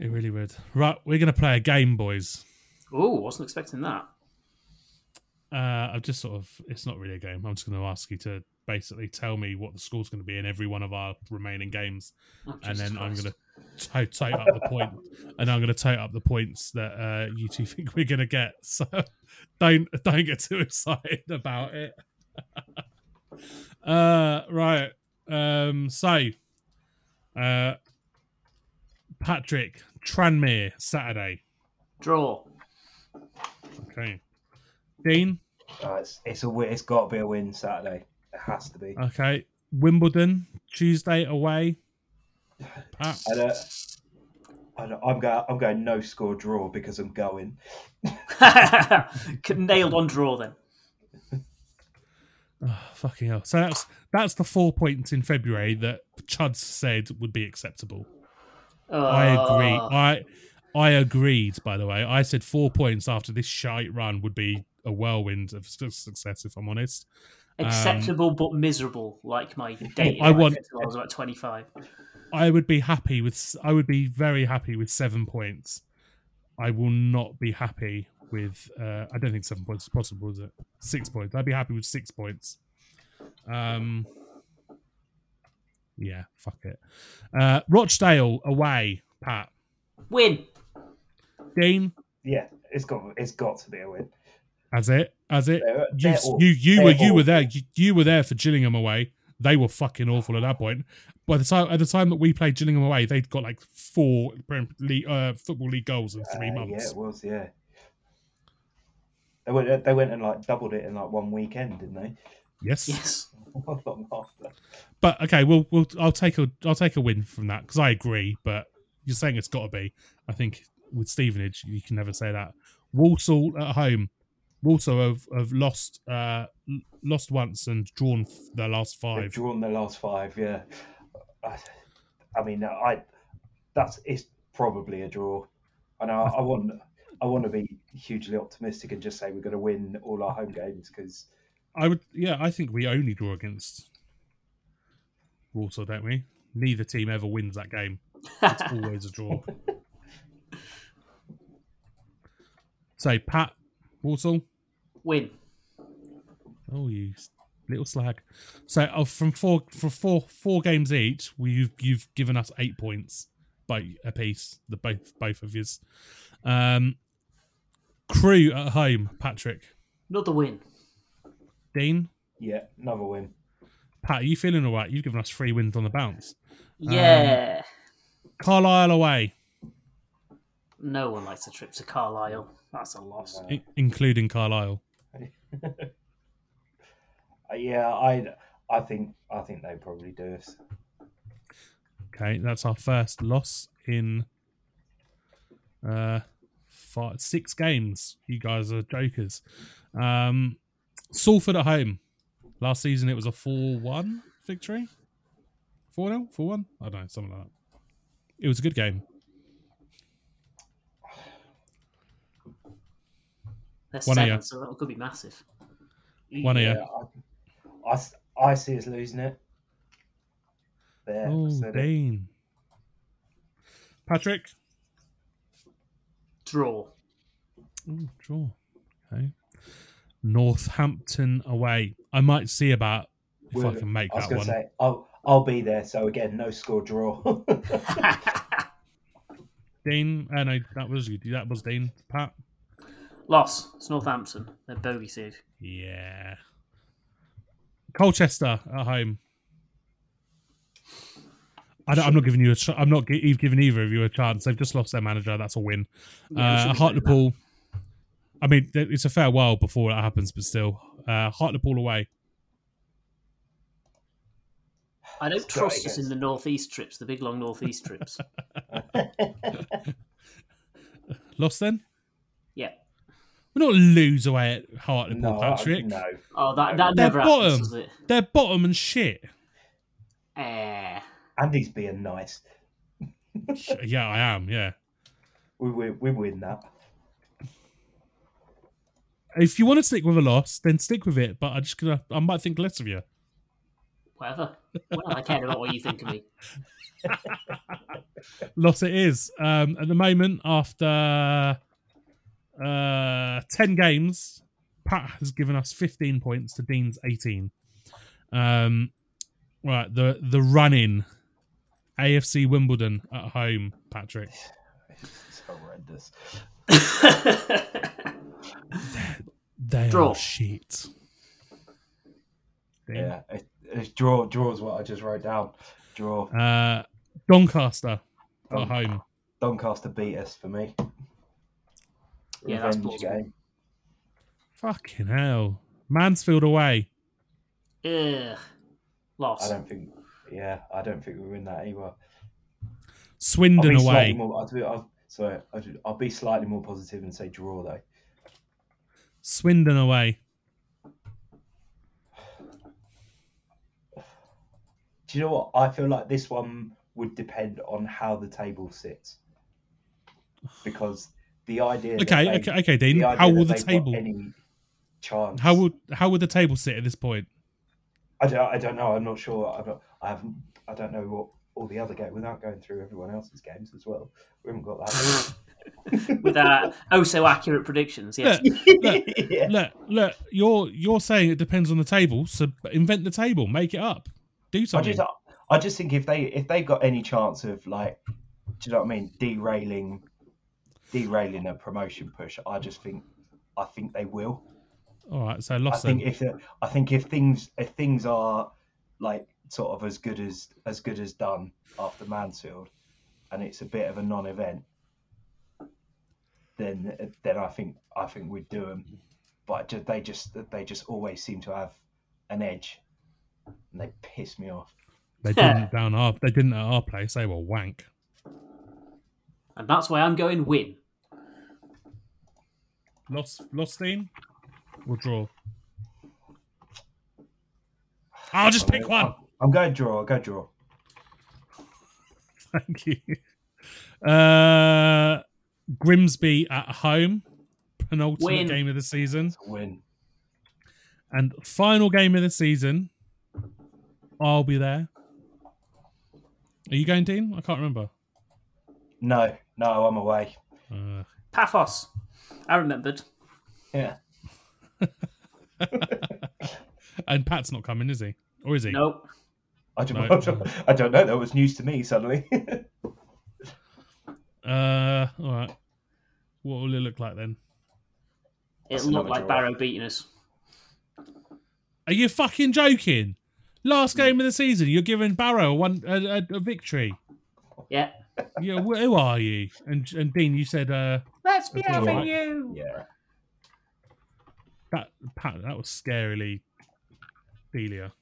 it really would. Right, we're gonna play a game, boys.
Oh, wasn't expecting that.
Uh, I've just sort of, it's not really a game. I'm just going to ask you to basically tell me what the score's going to be in every one of our remaining games,
Oh,
and
Jesus
then I'm going to to- tote up the point, and I'm going to tote up the points that uh, you two think we're going to get. So don't don't get too excited about it. uh, right. Um, so, uh, Patrick Tranmere Saturday.
draw.
Okay. Dean.
uh, it's it's a it's got to be a win Saturday. It has to be.
Okay. Wimbledon Tuesday away. Pat.
I don't, I don't, I'm going I'm going no score draw because I'm going.
Nailed on draw then.
Oh, fucking hell. So that's that's the four points in February that Chuds said would be acceptable. I agree.
Uh,
I I agreed. By the way, I said four points after this shite run would be a whirlwind of success. If I'm honest, um,
acceptable but miserable, like my date.
I
life
want-
I was about 25.
I would be happy with. I would be very happy with seven points. I will not be happy with. Uh, I don't think seven points is possible, is it? Six points. I'd be happy with six points. Um. Yeah, fuck it. Uh, Rochdale away. Pat
Win.
Dean.
Yeah, it's got it's got to be a win.
As it, as it.
They're-
You,
they're aw-
you, you were, you were there. You, you were there for Gillingham away. They were fucking awful at that point. By the time, at the time that we played Gillingham away, they'd got like four Prem- league, uh, football league goals in three
Uh, Yeah, it was. Yeah. They went. They went and like doubled it in like one weekend, didn't they?
Yes,
Yes.
Long after.
but okay. Well, we'll. I'll take a. I'll take a win from that because I agree. But you're saying it's got to be. I think with Stevenage, you can never say that. Walsall at home. Walsall have, have lost uh, lost once and drawn f- their last
They've
five.
drawn the last five. Yeah. I, I mean, I. That's it's probably a draw, and I, I want. I want to be hugely optimistic and just say we're going to win all our home games because
I would, yeah, I think we only draw against Walsall, don't we? Neither team ever wins that game. It's always a draw. So, Pat, Walsall.
Win.
Oh, you little slag. So, oh, from four for four four games each, we've you've given us eight points by a piece. The both both of yous. Um, Crewe at home, Patrick,
Another win.
Dean,
yeah, another win.
Pat. Are you feeling all right? You've given us three wins on the bounce.
Yeah.
Carlisle away,
no one likes a trip to Carlisle. That's a loss.
i- including Carlisle.
Yeah, I. I think. I think they probably do us.
Okay, that's our first loss in Uh, five, six games. You guys are jokers. Um, Salford at home. Last season it was a four-one victory. Four 0 four one. I don't know, something like that. It was a good game.
They're
One of
seven, so that could be massive.
One of you.
Yeah, I, I s- I see us losing it. There,
Oh,
said it.
Dean. Patrick.
Draw.
Ooh, draw. Okay. Northampton away. I might see about if I can make
I was
that
going
one.
to say, I'll, I'll be there. So again, no score draw.
Dean. Uh, no, that was you. That was Dean. Pat.
Loss. It's Northampton. They're bogey seed.
Yeah. Colchester at home. I don't, I'm not giving you a. Ch- I'm not gi- giving either of you a chance. They've just lost their manager. That's a win.
Yeah, we
uh,
should be saying
Hartlepool. I mean, it's a fair while before that happens, but still, uh, Hartlepool away.
I don't
It's
trust us in the northeast trips, the big long northeast trips.
Lost then.
Yeah.
We're not lose away at Hartlepool,
no, I-
Patrick.
no.
Oh, that, that
They're
never happens,
bottom.
does it?
They're bottom and shit.
Eh.
Andy's being nice.
yeah, I am. Yeah.
We, we, we win that.
If you want to stick with a loss, then stick with it. But I just gonna, I might think less of you.
Whatever. Well, I care about what you think of me.
Loss it is. Um, at the moment, after uh, 10 games, Pat has given us 15 points to Dean's 18. Um, right, the, the run in AFC Wimbledon at home, Patrick.
It's horrendous.
They
Draw.
are shit. Dean?
Yeah, it, it's draw. Draw is what I just wrote down. Draw.
Uh, Doncaster at home.
Doncaster beat us for me.
Yeah, that's
Revenge
plausible.
game.
Fucking hell. Mansfield away.
Ugh. Loss.
I don't think. Yeah, I don't think we win that either. I'll
Swindon away.
more. I'll, be- I'll, sorry, I'll, I'll be slightly more positive and say draw though.
Swindon away.
Do you know what? I feel like this one would depend on how the table sits, because the idea.
Okay,
they-
okay, okay, Dean.
the
How will the table?
Any chance?
How would how would the table sit at this point?
I don't. I don't know. I'm not sure. I don't. I haven't. I don't know what all the other games without going through everyone else's games as well. We haven't got that.
With our oh so accurate predictions, yes.
Look,
yeah.
look, look. You're you're saying it depends on the table, so invent the table, make it up, do
I
something.
just, I just think if they if they've got any chance of like, do you know what I mean, derailing, derailing a promotion push, I just think, I think they will.
All right, so
I
lost
think
them.
if the- I think if things if things are like sort of as good as as good as done after Mansfield, and it's a bit of a non-event, then then I think I think we'd do them. But ju- they just they just always seem to have an edge, and they piss me off.
They didn't down our they didn't at our place. They were wank.
And that's why I'm going win.
Lost lost Dean? Or draw? I'll just pick one.
I'm going to draw. I'll go draw.
Thank you. Uh, Grimsby at home, penultimate
Win.
game of the season,
a win.
and final game of the season. I'll be there. Are you going, Dean? I can't remember.
No, no, I'm away.
Uh,
Paphos. I remembered.
Yeah.
and Pat's not coming, is he? Or is he?
Nope.
I don't,
No.
I don't, I don't know. That was news to me suddenly.
Uh, all right. What will it look like then?
It looked
another
like
draw.
Barrow beating us.
Are you fucking joking? Last game of the season, you're giving Barrow one a, a, a victory.
Yeah
yeah, who are you? And and Dean, you said, uh,
"Let's be having
right.
you."
Yeah.
That that was scarily Delia.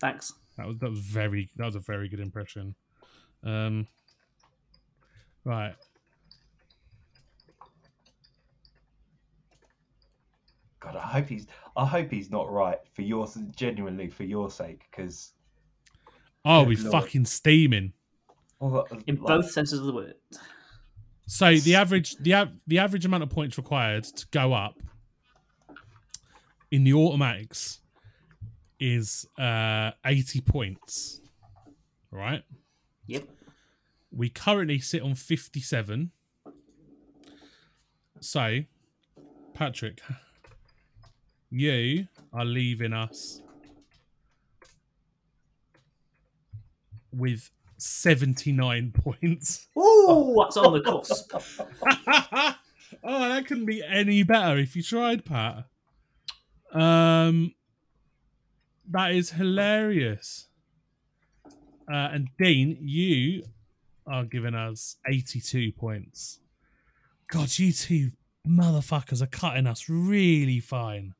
Thanks.
That was that was very that was a very good impression. Um, right.
God, I hope he's I hope he's not right for your genuinely for your sake because.
Oh,
he's
fucking steaming.
In both senses of the word.
So the average the av- the average amount of points required to go up in the automatics is uh 80 points. Right?
Yep.
We currently sit on 57. So, Patrick, you are leaving us with 79 points.
Ooh, that's on the cusp?
oh, that couldn't be any better if you tried, Pat. Um, that is hilarious. Uh, and Dean, you are giving us 82 points. God, you two motherfuckers are cutting us really fine.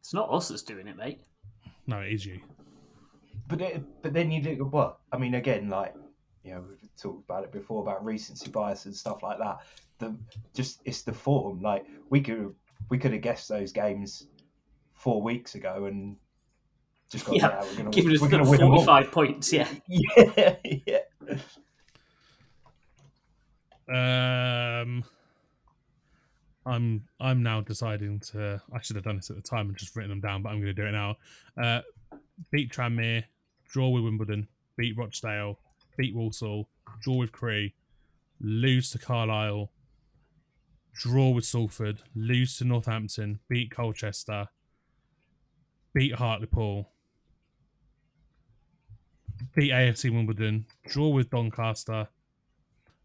It's not us that's doing it, mate.
No, it is you.
But it, but then you look at what I mean again, like you know we've talked about it before about recency bias and stuff like that. The just it's the form. Like we could we could have guessed those games four weeks ago and just got
Yeah,
yeah, we're gonna
Giving us
we're gonna win them
45 points, yeah.
Yeah, yeah.
Um, I'm I'm now deciding to. I should have done this at the time and just written them down, but I'm going to do it now. Uh, beat Tranmere, draw with Wimbledon, beat Rochdale, beat Walsall, draw with Crewe, lose to Carlisle, draw with Salford, lose to Northampton, beat Colchester, beat Hartlepool, beat AFC Wimbledon, draw with Doncaster,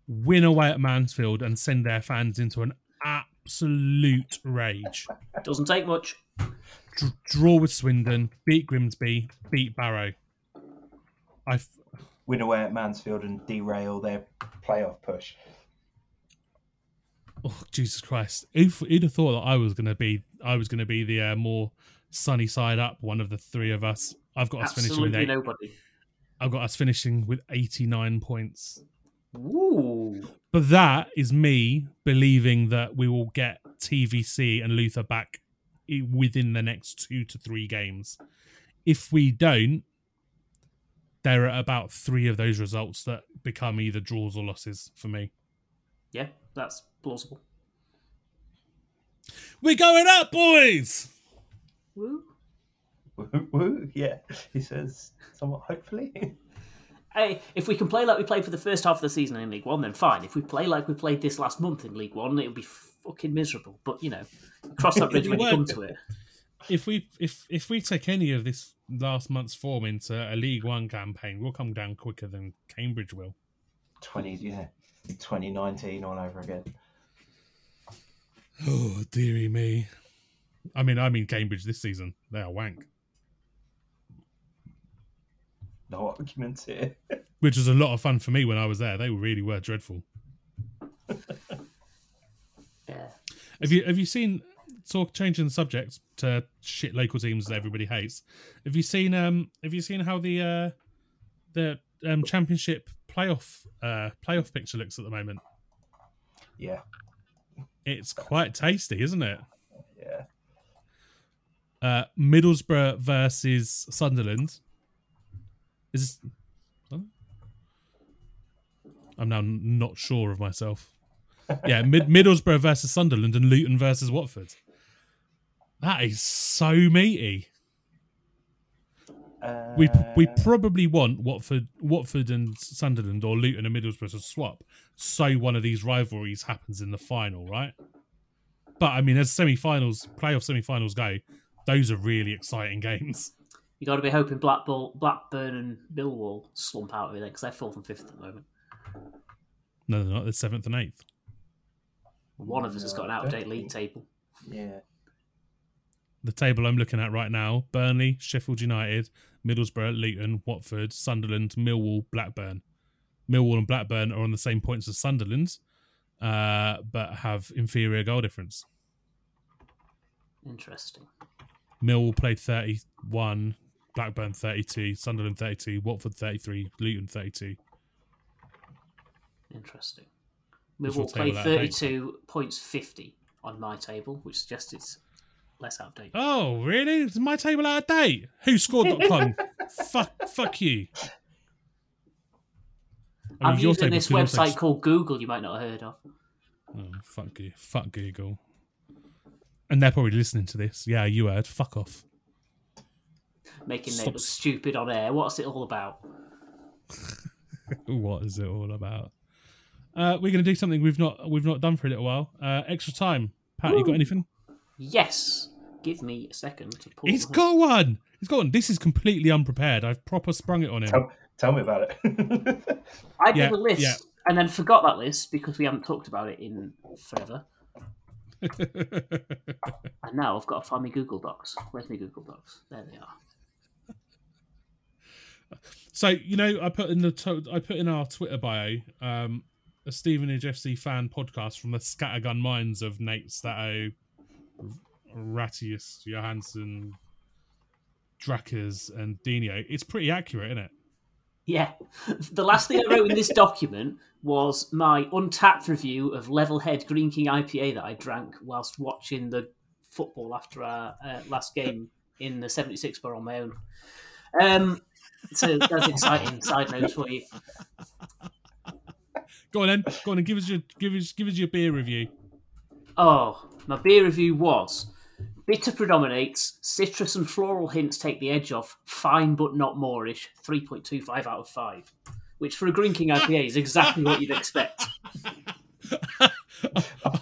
win away at Mansfield, and send their fans into an absolute rage.
Doesn't take much.
Dr- draw with Swindon, beat Grimsby, beat Barrow. I
Win away at Mansfield and derail their playoff push.
oh Jesus Christ! Who, who'd have thought that I was gonna be I was gonna be the uh, more sunny side up one of the three of us. I've got us finishing with eight.
nobody.
I've got us finishing with eighty nine points.
Ooh.
But that is me believing that we will get TVC and Luther back within the next two to three games. If we don't, there are about three of those results that become either draws or losses for me.
Yeah, that's plausible.
We're going up, boys!
Woo.
Woo, woo, yeah, he says somewhat hopefully.
Hey, if we can play like we played for the first half of the season in League One, then fine. If we play like we played this last month in League One, it'll be fucking miserable. But you know, cross that bridge when you come to it.
If we if if we take any of this last month's form into a League One campaign, we'll come down quicker than Cambridge will.
Twenty, yeah, twenty nineteen all over again.
Oh dearie me! I mean, I mean Cambridge this season. They are wank.
No arguments here.
which was a lot of fun for me when I was there. They really were dreadful.
Yeah.
Have you have you seen talk changing the subject to shit local teams that everybody hates? Have you seen um have you seen how the uh the um championship playoff uh playoff picture looks at the moment?
Yeah,
It's quite tasty, isn't it?
yeah.
Uh Middlesbrough versus Sunderland. Is this. I'm now not sure of myself. Yeah, Mid- Middlesbrough versus Sunderland and Luton versus Watford. That is so meaty.
Uh,
We we probably want Watford Watford and Sunderland or Luton and Middlesbrough to swap, so one of these rivalries happens in the final, right? But I mean, as semi-finals, playoff semi-finals go, those are really exciting games.
You got to be hoping Blackpool, Blackburn, and Millwall slump out of it because they're fourth and fifth at the moment.
No, they're not. They're seventh and eighth.
One of us has got an
No,
out-of-date league table.
yeah.
The table I'm looking at right now: Burnley, Sheffield United, Middlesbrough, Luton, Watford, Sunderland, Millwall, Blackburn. Millwall and Blackburn are on the same points as Sunderland, uh, but have inferior goal difference.
Interesting.
Millwall played 31, Blackburn 32, Sunderland 32, Watford 33, Luton 32.
Interesting. Millwall play
table out of date.
32 points 50 on my table, which suggests it's less out of date.
Oh, really? Is my table out of date? Who scored.com? fuck, fuck you. I
I'm
mean,
using this website called Google. You might not have heard of.
Oh, fuck you. Fuck Google. And they're probably listening to this. Yeah, you heard. Fuck off.
Making
Stop
look stupid on air. What's it all about?
what is it all about? Uh, we're going to do something we've not we've not done for a little while. Uh, extra time. Pat, you got anything?
Yes. Give me a second to pull.
He's
them up.
got one. He's got one. This is completely unprepared. I've proper sprung it on him.
Tell, tell me about it.
I did
Yeah,
a list
yeah.
and then forgot that list because we haven't talked about it in forever. And now I've got to find my Google Docs. Where's my Google Docs? There they are.
so you know, I put in the to- I put in our Twitter bio um, a Stevenage FC fan podcast from the scattergun minds of Nate Stato, Ratius Johansson, Drakkers, and Dino. It's pretty accurate, isn't it?
Yeah. The last thing I wrote in this document was my Untappd review of Levelhead Greene King IPA that I drank whilst watching the football after our uh, last game in the 76 bar on my own. Um, so that's exciting side notes for you.
Go on then. Go on and give us your give us give us your beer review.
Oh, my beer review was bitter predominates, citrus and floral hints take the edge off, fine but not moreish, 3.25 out of 5. Which for a Greene King IPA is exactly what you'd expect.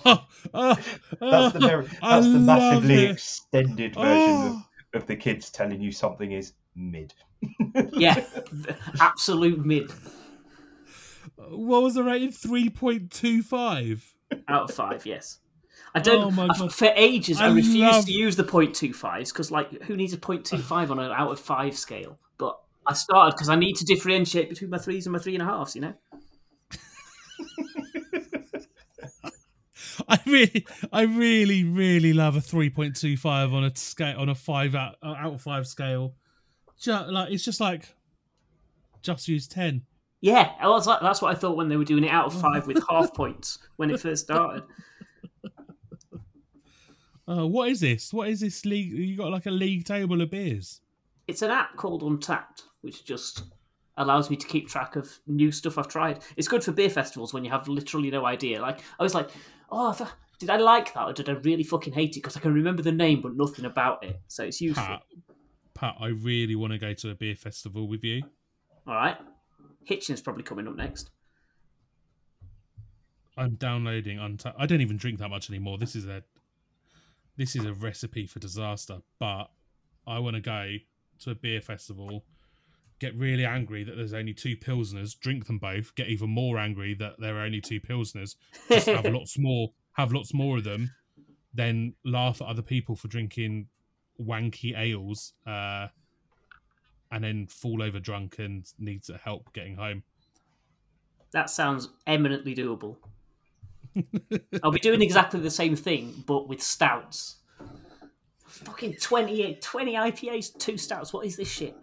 oh, oh,
that's the very, that's the massively
it.
extended version
Oh.
of, of the kids telling you something is mid.
Yeah, absolute mid
What was the rating? Three point two five.
out of 5, yes. I don't.
Oh
I- for ages, I,
I
refused
love-
to use the 0.25s because, like, who needs a 0.25 on an out of five scale? But I started because I need to differentiate between my threes and my three and a halves. You know,
I really, I really, really love a three point two five on a scale on a five out uh, out of five scale. Just, like it's just like just use ten.
yeah, I was like, that's what I thought when they were doing it out of five with half points when it first started.
Uh, what is this? What is this league? You got like a league table of beers.
It's an app called Untappd, which just allows me to keep track of new stuff I've tried. It's good for beer festivals when you have literally no idea. Like I was like, oh, did I like that or did I really fucking hate it? Because I can remember the name but nothing about it. So it's useful.
Pat, Pat, I really want to go to a beer festival with you.
All right. Hitchin's probably coming up next.
I'm downloading Untappd. I don't even drink that much anymore. This is a this is a recipe for disaster. But I want to go to a beer festival, get really angry that there's only two pilsners, drink them both, get even more angry that there are only two pilsners, just have lots more, have lots more of them, then laugh at other people for drinking wanky ales, uh, and then fall over drunk and need to help getting home.
That sounds eminently doable. I'll be doing exactly the same thing, but with stouts. Fucking 20, 20 IPAs, two stouts. What is this shit?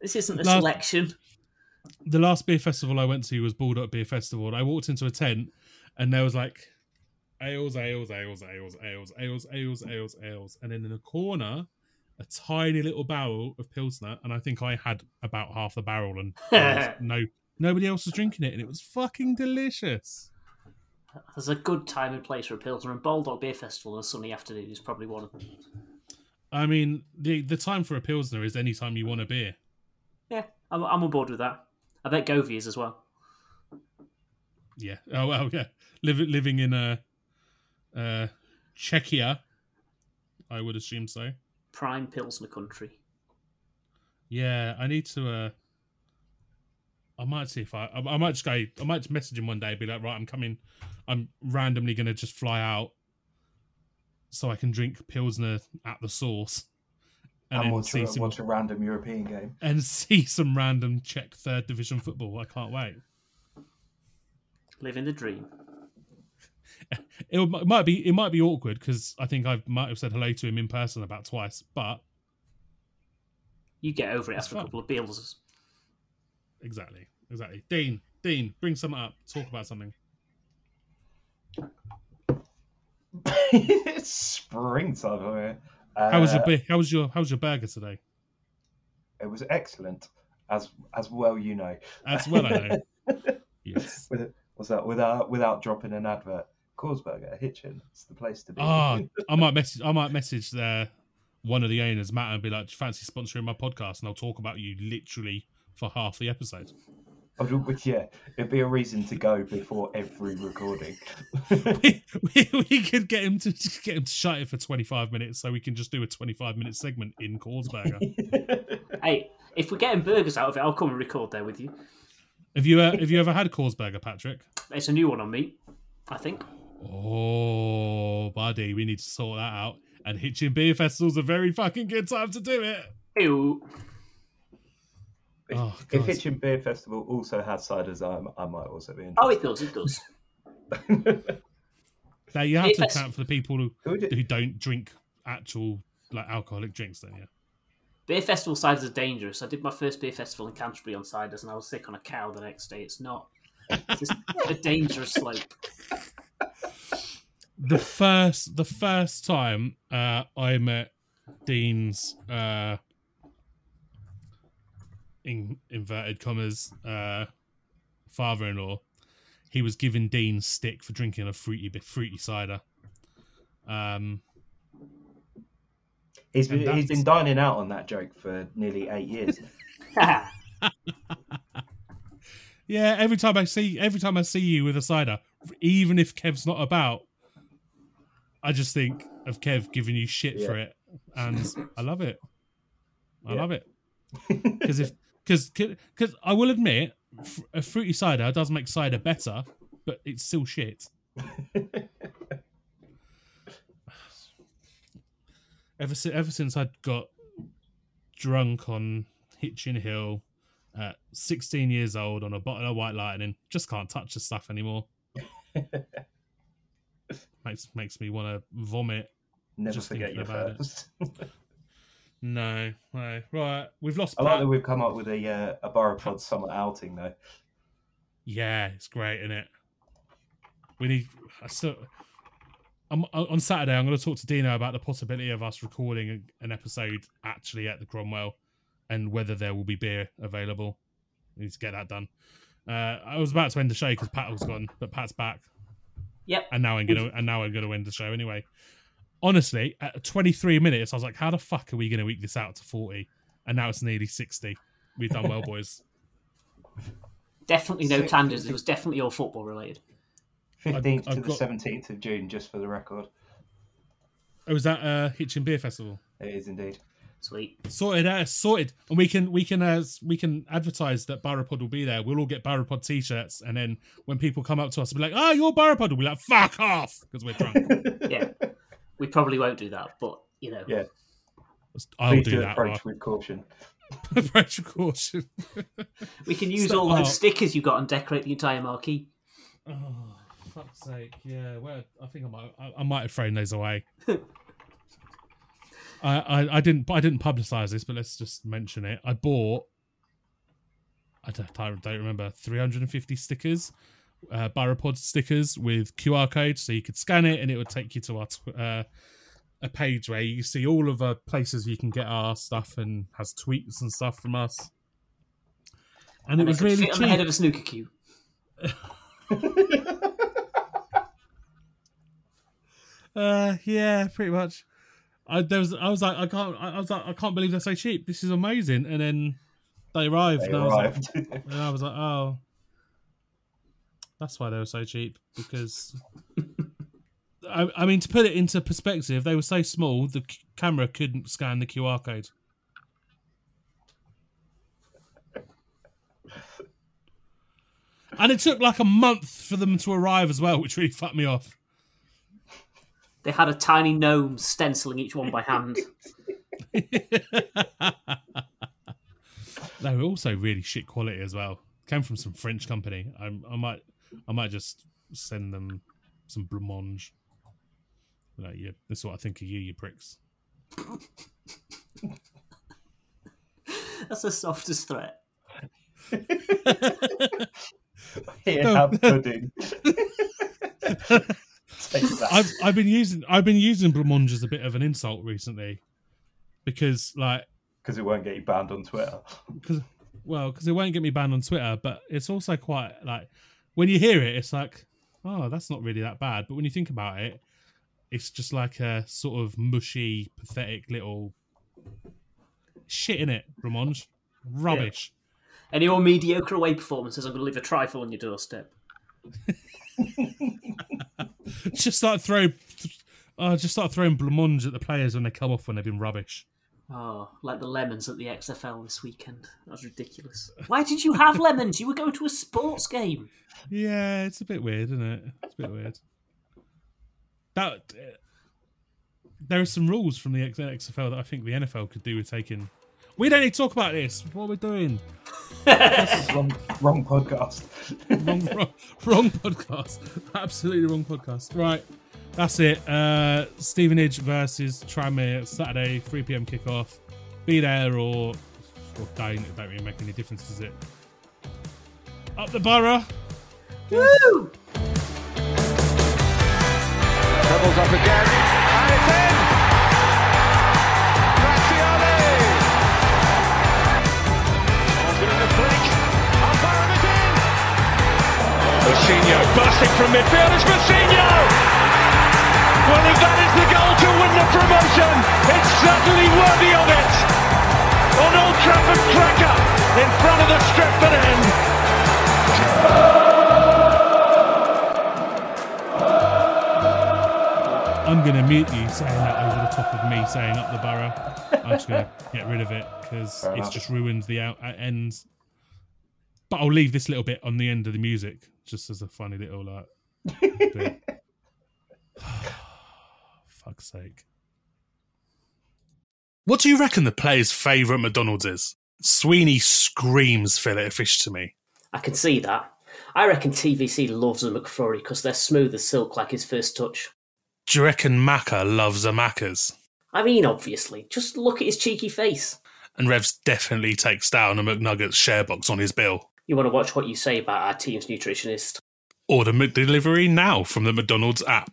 This isn't a
Last-
selection.
the last beer festival I went to was Baldock Beer Festival, and I walked into a tent, and there was like ales, ales, ales, ales, ales, ales, ales, ales, ales, and then in a corner, a tiny little barrel of pilsner, and I think I had about half the barrel, and no nobody else was drinking it, and it was fucking delicious.
There's a good time and place for a Pilsner, and Baldock Beer Festival on a sunny afternoon is probably one of them.
I mean, the the time for a pilsner is any time you want a beer.
Yeah, I'm, I'm on board with that. I bet Govey is as well.
Yeah. Oh well, yeah. Living living in a uh, Czechia, I would assume so.
Prime Pilsner country.
Yeah, I need to. uh I might see if I. I, I might just go. I might just message him one day. Be like, right, I'm coming. I'm randomly gonna just fly out, so I can drink pilsner at the source, and,
And, watch,
see
a,
some
watch a random European game.
and see some random Czech third division football. I can't wait.
Living the dream.
It, it might be. It might be awkward because I think I might have said hello to him in person about twice, but
You get over it
It's
after a couple of bills.
Exactly, exactly. Dean, Dean, bring something up. Talk about something.
it's springtime here. Uh,
How was your how was your how was your burger today?
It was excellent, as as well you know.
As well, I know. Yes.
With, was that without without dropping an advert? Corsberger, Hitchin, it's the place to be.
Ah, I might message. I might message the one of the owners, Matt, and be like, "Fancy sponsoring my podcast?" And I'll talk about you literally for half the episode.
I would- yeah, it'd be a reason to go before every recording.
we, we, we could get him to get him to shut it for twenty five minutes, so we can just do a twenty five minute segment in Corsberger.
Hey, if we're getting burgers out of it, I'll come and record there with you.
have you uh, have you ever had Corsberger, Patrick?
It's a new one on me, I think.
Oh, buddy, we need to sort that out. And Hitchin Beer Festival's a very fucking good time to do it.
Ew.
If,
Oh,
if Hitchin Beer Festival also has ciders, I, I might also be
in.
Oh,
it does, it does.
Now you have
Beer
to
Fest-
account for the people who,
Who
who don't drink actual like alcoholic drinks. Then yeah.
Beer festival ciders are dangerous. I did my first beer festival in Canterbury on ciders, and I was sick on a cow the next day. It's not. It's just a dangerous slope.
the first the first time uh, I met Dean's uh, in inverted commas uh, father-in-law, he was giving Dean stick for drinking a fruity fruity cider. Um,
He's been, he's been dining out on that joke for nearly eight years.
yeah, every time I see every time I see you with a cider, even if Kev's not about, I just think of Kev giving you shit for it, and I love it. I
Yeah.
love it because if because because I will admit, a fruity cider does make cider better, but it's still shit. ever since ever since I got drunk on Hitchin Hill at 16 years old on a bottle of White Lightning, just can't touch the stuff anymore. makes makes me want to vomit.
Never
Just
forget your
about it.
first.
No, no. Right, we've lost.
I like that we've come up with a uh, a Boropod summer outing though.
Yeah, it's great, isn't it? We need. I still, I'm, on Saturday, I'm going to talk to Dino about the possibility of us recording an episode actually at the Cromwell, and whether there will be beer available. We need to get that done. Uh, I was about to end the show because Pat was gone, but Pat's back,
Yep.
and now I'm gonna and now I'm gonna end the show anyway. Honestly, at 23 minutes, I was like, "How the fuck are we going to eke this out to 40?" And now it's nearly 60. We've done well, boys.
Definitely no
Sick.
tangents. It was definitely all football related.
Fifteenth
I've
to the
got-
seventeenth of June, just for the record.
Oh, was that uh, Hitchin Beer Festival?
It is indeed.
Sweet.
Sorted out, sorted, and we can we can uh, we can advertise that Boropod will be there. We'll all get Boropod t-shirts, and then when people come up to us, we'll be like, "Oh, you're Boropod," we'll be like, "Fuck off," because we're drunk.
Yeah. We probably won't do that, but you know.
Yeah.
I'll
Please
do,
do
that.
approach with caution.
approach with caution.
We can use
Stop-
all those stickers you got and decorate the entire marquee.
Oh, fuck's sake! Yeah, well, I think I might I, I might have thrown those away. I, I I didn't I didn't publicize this, but let's just mention it. I bought. I don't, I don't remember 350 stickers, uh, Boropod stickers with QR code, so you could scan it and it would take you to our tw- uh, a page where you see all of the places you can get our stuff and has tweets and stuff from us. And, it
they
was really
fit on the head of a snooker cue.
Uh, yeah, pretty much. I there was I was like I can't I, I was like I can't believe they're so cheap. This is amazing. And then they arrived,
They
and, I was
arrived.
Like, and I was like, oh, that's why they were so cheap. Because I, I mean, to put it into perspective, they were so small the c- camera couldn't scan the QR code. And it took like a month for them to arrive as well, which really fucked me off.
They had a tiny gnome stenciling each one by hand.
they were also really shit quality as well. Came from some French company. I, I might, I might just send them some blancmange. Like, yeah, that's what I think of you, you pricks.
That's the softest threat.
Here, have pudding.
I've I've been using I've been using blancmange as a bit of an insult recently because like
because it won't get you banned on Twitter.
because well because it won't get me banned on Twitter, but it's also quite like when you hear it, it's like oh that's not really that bad, but when you think about it, it's just like a sort of mushy, pathetic little shit in it, blancmange, rubbish.
Any more mediocre away performances, I'm going to leave a trifle on your doorstep.
just start throwing. Oh, just start throwing blancmange at the players when they come off when they've been rubbish.
Oh, like the lemons at the XFL this weekend. That was ridiculous. Why did you have lemons? You were going to a sports game.
Yeah, it's a bit weird, isn't it? It's a bit weird. That uh, there are some rules from the XFL that I think the NFL could do with taking. We don't need to talk about this. What are we doing?
wrong, wrong podcast.
wrong, wrong, wrong podcast. Absolutely wrong podcast. Right, that's it. Uh, Stevenage versus Tranmere Saturday, 3 p.m. kickoff. Be there or or don't. It don't really make any difference, does it? Up the borough.
Woo!
Dribbles up again, and it's in! Graziani! Open in the flick, and Barham is in! Mousinho bursting from midfield, it's Mousinho! Well, if that is the goal to win the promotion, it's certainly worthy of it! On Old Trafford Cracker, in front of the Stretford end.
I'm going to mute you saying that over the top of me saying up the borough. I'm just going to get rid of it because it's just ruined the out uh, ends. But I'll leave this little bit on the end of the music just as a funny little like. Fuck's sake.
What do you reckon the player's favourite McDonald's is? Sweeney screams fillet of fish to me.
I can see that. I reckon TVC loves a McFlurry because they're smooth as silk like his first touch.
Do you reckon Macca loves a Macca's?
I mean, obviously. Just look at his cheeky face.
And Revs definitely takes down a McNuggets share box on his bill.
You want to watch what you say about our team's nutritionist.
Order McDelivery now from the McDonald's app.